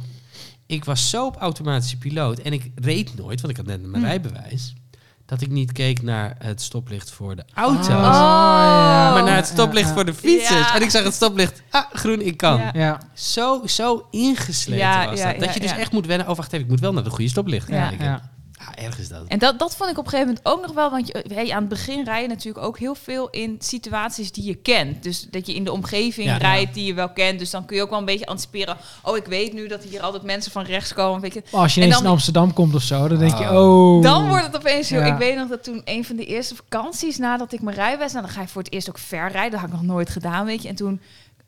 Ik was zo op automatische piloot en ik reed nooit, want ik had net mijn Mm. rijbewijs, dat ik niet keek naar het stoplicht voor de auto's. Oh, ja. Maar naar het stoplicht ja, voor de fietsers. Ja. En ik zag het stoplicht. Ah, groen, ik kan. Zo, zo ingesleten Ja, was ja, dat. Dat ja, je dus ja. echt moet wennen. Oh, wacht even, ik moet wel naar de goede stoplicht Ja. kijken. Ja. Erg is dat. En dat, dat vond ik op een gegeven moment ook nog wel. Want je, hey, aan het begin rij je natuurlijk ook heel veel in situaties die je kent. Dus dat je in de omgeving Ja. rijdt die je wel kent. Dus dan kun je ook wel een beetje anticiperen. Oh, ik weet nu dat hier altijd mensen van rechts komen. Weet je. Maar als je ineens dan- in Amsterdam komt of zo, dan denk je, Oh. oh. Dan wordt het opeens heel... Ja. Ik weet nog dat toen een van de eerste vakanties nadat ik mijn rijbewijs... Nou, dan ga je voor het eerst ook ver rijden. Dat had ik nog nooit gedaan, weet je. En toen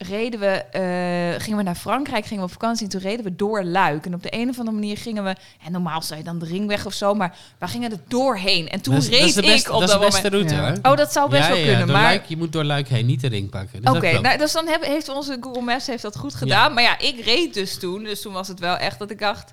reden we, eh, gingen we naar Frankrijk, gingen we op vakantie. En toen reden we door Luik. En op de een of andere manier gingen we... En normaal zou je dan de ringweg of zo, maar we gingen er doorheen. En toen dat is, reed dat is de beste, ik op dat beste moment... route, Ja. Oh, dat zou best ja, wel ja, kunnen, maar... Luik, je moet door Luik heen, niet de ring pakken. Dus Oké, nou, dus dan heb, heeft onze Google Maps heeft dat goed gedaan. Maar ja, ik reed dus toen. Dus toen was het wel echt dat ik dacht...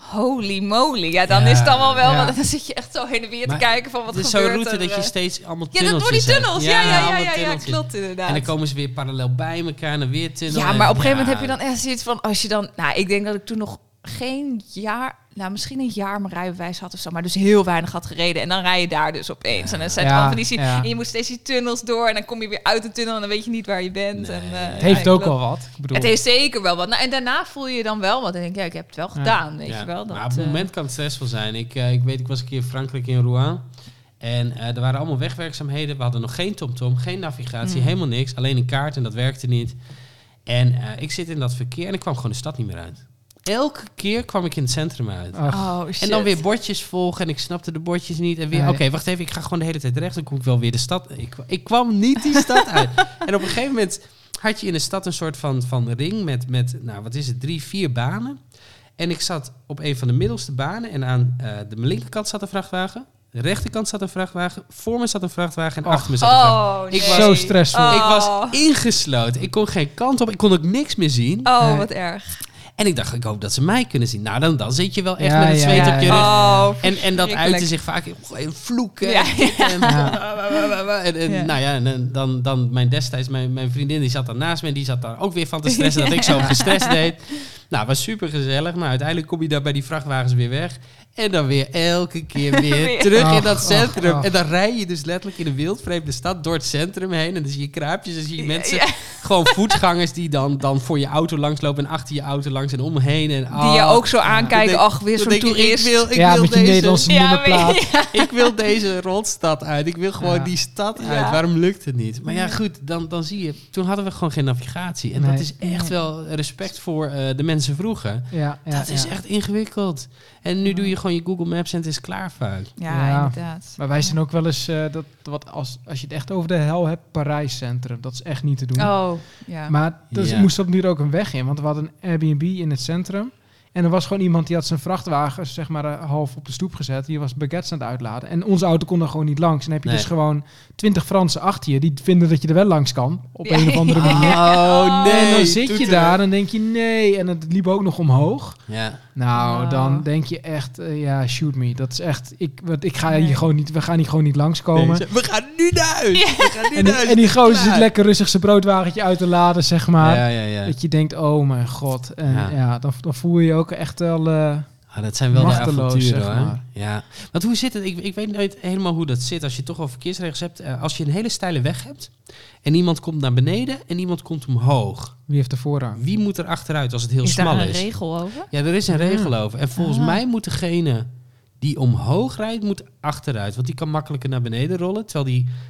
Holy moly. Ja, dan Ja, is het allemaal wel... ja. Dan zit je echt zo heen en weer te Maar kijken van wat Het is gebeurt zo'n route er, dat je eh. steeds allemaal Ja, dat door die tunnels. Ja, ja, ja, ja, klopt inderdaad. En dan komen ze weer parallel bij elkaar en weer tunnel. Ja, maar op een gegeven moment heb je dan echt zoiets van... Als je dan... Nou, ik denk dat ik toen nog geen jaar... Nou, misschien een jaar mijn rijbewijs had of zo. Maar dus heel weinig had gereden. En dan rij je daar dus opeens. En dan zijn Ja, allemaal van die... ja. En je moet steeds die tunnels door. En dan kom je weer uit de tunnel. En dan weet je niet waar je bent. Nee. En, eh, Het heeft ik ook wel wat. Ik bedoel, Het heeft zeker wel wat. Nou, en daarna voel je je dan wel wat. En denk je, ja, ik heb het wel gedaan, weet Ja. je wel. Dat, maar op het eh, moment kan het stressvol zijn. Ik, eh, ik weet, ik was een keer in Frankrijk in Rouen. En eh, er waren allemaal wegwerkzaamheden. We hadden nog geen TomTom, geen navigatie, Mm. helemaal niks. Alleen een kaart en dat werkte niet. En eh, ik zit in dat verkeer en ik kwam gewoon de stad niet meer uit. Elke keer kwam ik in het centrum uit. Oh, shit. En dan weer bordjes volgen en ik snapte de bordjes niet. En weer, Nee. oké, wacht even, ik ga gewoon de hele tijd rechts. Dan kom ik wel weer de stad. Ik, ik kwam niet die stad uit. En op een gegeven moment had je in de stad een soort van, van ring met, met, nou wat is het, drie, vier banen. En ik zat op een van de middelste banen en aan eh, de linkerkant zat een vrachtwagen. De rechterkant zat een vrachtwagen. Voor me zat een vrachtwagen en Och. achter me zat een vrachtwagen. Oh, Ik was- Zo stressvol. Oh. Ik was ingesloten. Ik kon geen kant op. Ik kon ook niks meer zien. Oh, Nee. wat erg. En ik dacht, ik hoop dat ze mij kunnen zien. Nou, dan, dan zit je wel echt Ja, met het zweet ja, op je ja. rug. Oh, En, en dat uitte zich vaak in vloeken. En, nou ja, en dan, dan mijn destijds, mijn, mijn vriendin, die zat dan naast me. En die zat daar ook weer van te stressen dat ik zo gestrest deed. Nou, was super gezellig. Maar uiteindelijk kom je daar bij die vrachtwagens weer weg. En dan weer elke keer weer Weer. terug in dat centrum. ach. En dan rij je dus letterlijk in een wildvreemde stad door het centrum heen. En dan zie je kruipjes en zie je mensen, Ja. gewoon voetgangers die dan, dan voor je auto langslopen en achter je auto langs en omheen. En, Die je ah, ook zo aankijken. denk- Ach, weer zo'n toerist. Ik wil, ik ja, wil met je deze, Nederlandse nummerplaat. ik wil deze rotstad uit. Ik wil gewoon Ja. die stad Ja. uit. Waarom lukt het niet? Maar ja, goed, dan, dan zie je... Toen hadden we gewoon geen navigatie. En Nee. dat is echt wel respect voor eh, de mensen vroeger. Ja, ja, dat is ja. echt ingewikkeld. En nu doe je gewoon je Google Maps en het is klaar vaak. Ja, Ja. inderdaad. Maar wij zijn ook wel eens, eh, dat, wat als, als je het echt over de hel hebt, Parijs Centrum. Dat is echt niet te doen. Oh, ja. Maar dus Ja. moest op nu ook een weg in, want we hadden een Airbnb in het centrum. En er was gewoon iemand die had zijn vrachtwagen zeg maar eh, half op de stoep gezet. Die was baguettes aan het uitladen. En onze auto kon er gewoon niet langs. En dan heb je Nee. dus gewoon twintig Fransen achter je die vinden dat je er wel langs kan. Op Ja. een of andere manier. Oh, En dan zit je daar en dan denk je nee. En het liep ook nog omhoog. Ja. Nou, Oh. dan denk je echt, eh, ja, shoot me. Dat is echt, ik, wat, ik ga Nee. hier gewoon niet, we gaan hier gewoon niet langskomen. Deze- We gaan nu naar huis. We gaan nu En naar die, huis. en die gozer zit lekker rustig zijn broodwagentje uit te laden, zeg maar. Ja, ja, ja. Dat je denkt, oh mijn god. En Ja. ja, dan, dan voel je je ook echt wel... eh, Ah, dat zijn wel de avonturen, zeg hoor. maar. Ja. Want hoe zit het? Ik, ik weet nooit helemaal hoe dat zit. Als je toch wel verkeersregels hebt. Eh, als je een hele steile weg hebt. En iemand komt naar beneden en iemand komt omhoog. wie heeft de voorrang? Wie moet er achteruit als het heel is daar smal een is? regel over? Ja, er is een regel over. En volgens Ah. mij moet degene die omhoog rijdt, moet achteruit. Want die kan makkelijker naar beneden rollen. Terwijl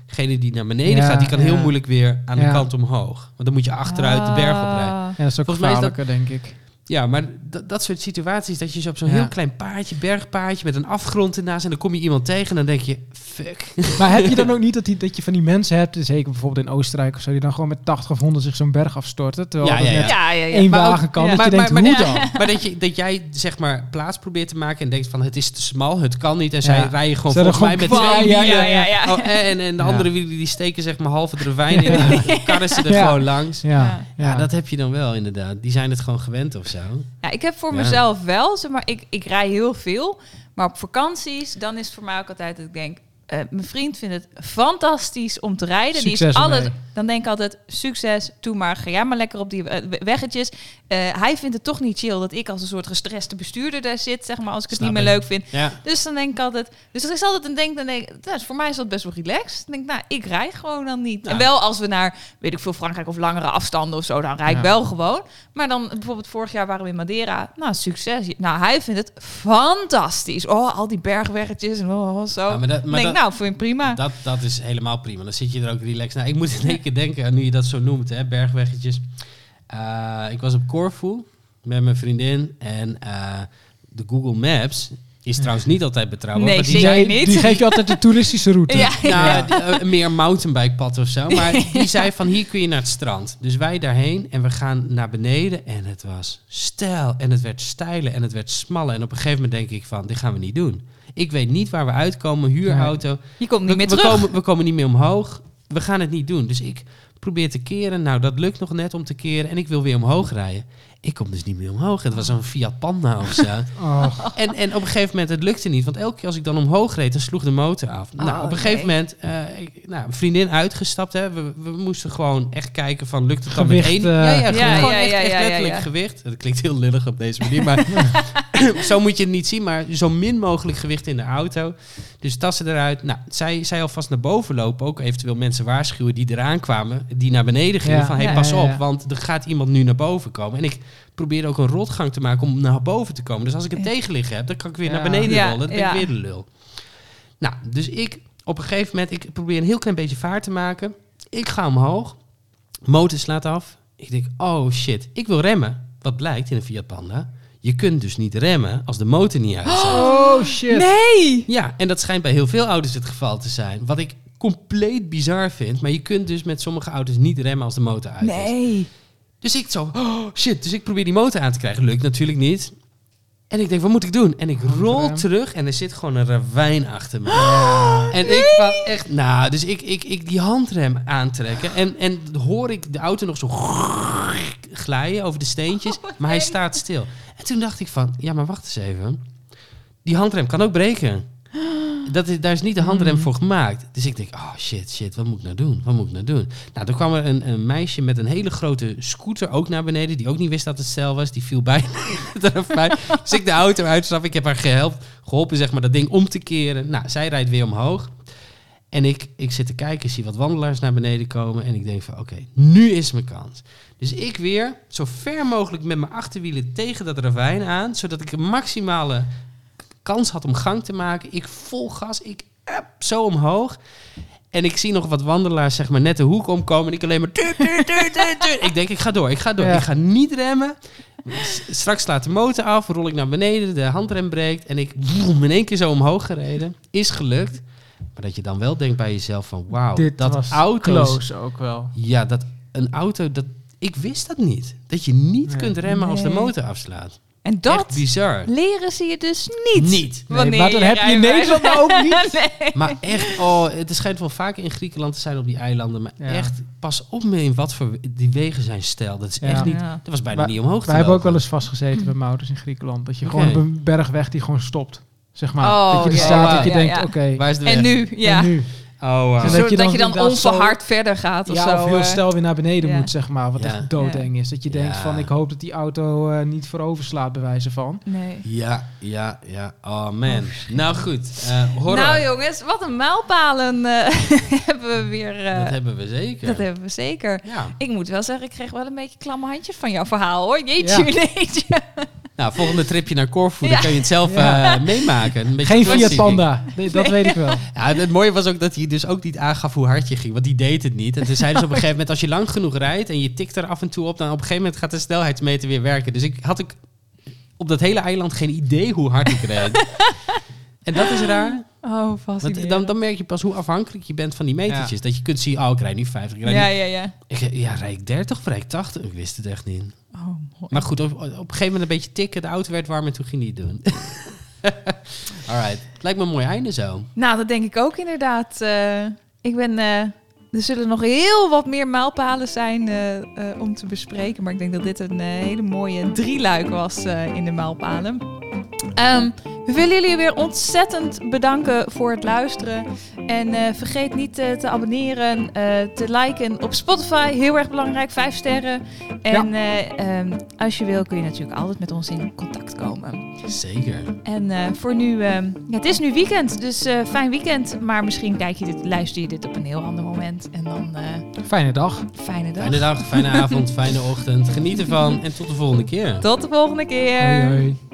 diegene die naar beneden Ja, gaat, die kan ja. heel moeilijk weer aan de kant omhoog. Want dan moet je achteruit de berg op rijden. Ah. Ja, dat is ook Volgens mij is dat- denk ik. Ja, maar dat- soort situaties, dat je zo op zo'n Ja. heel klein paardje, bergpaardje, met een afgrond ernaast en dan kom je iemand tegen en dan denk je, fuck. Maar heb je dan ook niet dat, die, dat je van die mensen hebt, zeker bijvoorbeeld in Oostenrijk of zo, die dan gewoon met 80 of 100 zich zo'n berg afstorten? Terwijl Ja, ja, ja. net Ja, ja, ja. één Maar ook- wagen kan. ja. Dat je Maar- denkt, maar- hoe maar- dan? Maar dat, je, dat jij zeg maar plaats probeert te maken en denkt van het is te smal, het kan niet. En Ja. zij rijden gewoon volgens mij met twee ja, ja, ja. Oh, en, en de Ja. andere wielen die steken zeg maar halve de ravijn in en dan karren ze er Ja. gewoon langs. Ja, Ja. ja. Ja, dat heb je dan wel inderdaad. Die zijn het gewoon gewend of zo. Ja, ik heb voor Ja. mezelf wel, zeg maar, ik, ik rij heel veel. Maar op vakanties, dan is het voor mij ook altijd dat ik denk... eh, mijn vriend vindt het fantastisch om te rijden. Die is alles. Dan denk ik altijd, succes, doe maar. Ga jij maar lekker op die we- weggetjes. Eh, hij vindt het toch niet chill dat ik als een soort gestreste bestuurder daar zit, zeg maar, als ik het Snap niet meer leuk vind. Ja. Dus dan denk ik altijd, dus er is altijd een denk, dan denk ik, nou, voor mij is dat best wel relaxed. Dan denk ik, nou, ik rijd gewoon dan niet. Nou. En wel als we naar, weet ik veel, Frankrijk of langere afstanden of zo, dan rijd ik Ja. wel gewoon. Maar dan bijvoorbeeld vorig jaar waren we in Madeira. Nou, succes. Nou, hij vindt het fantastisch. Oh, al die bergweggetjes en oh, zo. Ja, maar dat- Dan maar denk ik, dat- nou, vind ik prima. Dat, dat is helemaal prima. Dan zit je er ook relaxed. Nou, ik moet in één keer denken, aan nu je dat zo noemt, hè, bergweggetjes. Eh, ik was op Corfu met mijn vriendin en eh, de Google Maps is trouwens niet altijd betrouwbaar. Nee, maar die zeker zei, niet. Die geeft je altijd de toeristische route. ja, Nou, eh, meer een mountainbikepad of zo. Maar die zei van hier kun je naar het strand. Dus wij daarheen en we gaan naar beneden. En het was stijl. En het werd steiler en het werd smaller. En op een gegeven moment denk ik van, dit gaan we niet doen. Ik weet niet waar we uitkomen. Huurauto. je komt niet We, meer we terug. komen, we komen niet meer omhoog. We gaan het niet doen. Dus ik probeer te keren. Nou, dat lukt nog net om te keren. En ik wil weer omhoog rijden. Ik kom dus niet meer omhoog. Het was een Fiat Panda of zo. Oh, En, en op een gegeven moment, het lukte niet. Want elke keer als ik dan omhoog reed, dan sloeg de motor af. nou, Oh, op een gegeven nee. moment, eh, ik, nou, een vriendin uitgestapt. Hè. We, we moesten gewoon echt kijken van, lukt het dan Gewicht, met één? eh, ja, ja, Ja, gewoon, ja, echt, ja, letterlijk ja. gewicht. Dat klinkt heel lullig op deze manier, maar zo moet je het niet zien. Maar zo min mogelijk gewicht in de auto. Dus tassen eruit. Nou, zij, zij alvast naar boven lopen. Ook eventueel mensen waarschuwen die eraan kwamen. Die naar beneden gingen. Ja. Van, hey, Ja, pas ja, op, want er gaat iemand nu naar boven komen. En ik probeerde ook een rotgang te maken om naar boven te komen. Dus als ik een Ja. tegenliggen heb, dan kan ik weer Ja. naar beneden Ja, rollen. Dan ben ja. ik weer de lul. Nou, dus ik op een gegeven moment, ik probeer een heel klein beetje vaart te maken. Ik ga omhoog. Motor slaat af. Ik denk, oh shit, ik wil remmen. Wat blijkt in een Fiat Panda? Je kunt dus niet remmen als de motor niet uit is. oh shit. Nee! Ja, en dat schijnt bij heel veel auto's het geval te zijn. Wat ik compleet bizar vind. Maar je kunt dus met sommige auto's niet remmen als de motor uit is. Nee. Dus ik zo, oh shit. Dus ik probeer die motor aan te krijgen. Lukt natuurlijk niet. En ik denk, wat moet ik doen? En ik rol terug en er zit gewoon een ravijn achter me. En ik van echt, nou, dus ik, ik, ik die handrem aantrekken. En, en hoor ik de auto nog zo glijden over de steentjes. Oh, Maar hij staat stil. En toen dacht ik van, ja, maar wacht eens even. Die handrem kan ook breken. Dat is, daar is niet de handrem Mm. voor gemaakt. Dus ik denk, oh shit, shit, wat moet ik nou doen? Wat moet ik nou doen? Nou, toen kwam er een, een meisje met een hele grote scooter ook naar beneden. Die ook niet wist dat het stel was. Die viel bijna bij. Dus ik de auto uitstap. Ik heb haar gehelpt, geholpen zeg maar, dat ding om te keren. Nou, zij rijdt weer omhoog. En ik, ik zit te kijken, zie wat wandelaars naar beneden komen. En ik denk van, oké, nu is mijn kans. Dus ik weer zo ver mogelijk met mijn achterwielen tegen dat ravijn aan. Zodat ik een maximale kans had om gang te maken. Ik vol gas, ik up, zo omhoog. En ik zie nog wat wandelaars zeg maar net de hoek omkomen. En ik alleen maar... Ik denk, ik ga door, ik ga door. Ja. Ik ga niet remmen. Straks slaat de motor af, rol ik naar beneden, de handrem breekt. En ik woem, in één keer zo omhoog gereden. Is gelukt. Maar dat je dan wel denkt bij jezelf van... Wauw, Dit dat was auto's... ook wel. Ja, dat een auto... Dat, ik wist dat niet. Dat je niet Nee. kunt remmen als de motor afslaat. En Echt dat bizar. leren ze je dus niet. Niet. Nee, Wanneer maar dan je heb je Nederland nou ook niet. nee. Maar echt, oh, het schijnt wel vaker in Griekenland te zijn op die eilanden. Maar Ja. echt, pas op me in wat voor... Die wegen zijn stijl. Dat is Ja. echt niet... Dat was bijna niet omhoog te Wij hebben ook wel eens vastgezeten met mijn auto's in Griekenland. Dat je gewoon op een bergweg die gewoon stopt. Zeg maar. Oh, dat je er ja, staat ja, dat je ja, denkt, ja. oké. Waar is de? En nu, ja. Oh, wow. Een dat je dat dan je dan inderdaad zo- onverhard verder gaat of Ja, zo. of heel snel weer naar beneden ja. moet, zeg maar. Wat Ja. echt doodeng is. Dat je denkt van, ik hoop dat die auto eh, niet voorover slaat, bij wijze van. Nee. Ja, ja, ja. Oh man. nou goed. eh horror. Nou jongens, wat een mijlpalen eh, hebben we weer. eh, dat hebben we zeker. dat hebben we zeker. Ja. Ik moet wel zeggen, ik kreeg wel een beetje klamme handjes van jouw verhaal hoor. Jeetje, Ja. jeetje. Nou, volgende tripje naar Corfu, Ja. dan kun je het zelf Ja. eh, meemaken. Een beetje Geen Fiat terugzien. Panda. Nee, dat weet ik wel. Ja, het mooie was ook dat hij dus ook niet aangaf hoe hard je ging. Want die deed het niet. En toen zeiden ze op een gegeven moment, als je lang genoeg rijdt en je tikt er af en toe op, dan op een gegeven moment gaat de snelheidsmeter weer werken. Dus ik had ook op dat hele eiland geen idee hoe hard ik reed. en dat is raar. Oh, vast. Dan, dan merk je pas hoe afhankelijk je bent van die metertjes. Dat je kunt zien, oh, ik rijd nu 50. Ik rijd Ja, nu- ja, ja. Ik, ja, rijd ik 30 of rijd ik 80? Ik wist het echt niet. Oh, mooi. Maar goed, op, op een gegeven moment een beetje tikken. De auto werd warm en toen ging hij het doen. Alright. Lijkt me een mooi einde zo. Nou, dat denk ik ook inderdaad. Eh, ik ben. eh, er zullen nog heel wat meer mijlpalen zijn eh, eh, om te bespreken. Maar ik denk dat dit een hele mooie drieluik was eh, in de mijlpalen. Ehm, We willen jullie weer ontzettend bedanken voor het luisteren. En eh, vergeet niet eh, te abonneren, eh, te liken op Spotify. Heel erg belangrijk, vijf sterren. En eh, ehm, als je wil kun je natuurlijk altijd met ons in contact komen. Zeker. En voor nu, ehm, ja, het is nu weekend, dus fijn weekend. Maar misschien kijk je dit, luister je dit op een heel ander moment. En dan Fijne dag. fijne dag. Fijne dag, fijne avond, fijne ochtend. Geniet ervan en tot de volgende keer. Tot de volgende keer. Hoi, hoi.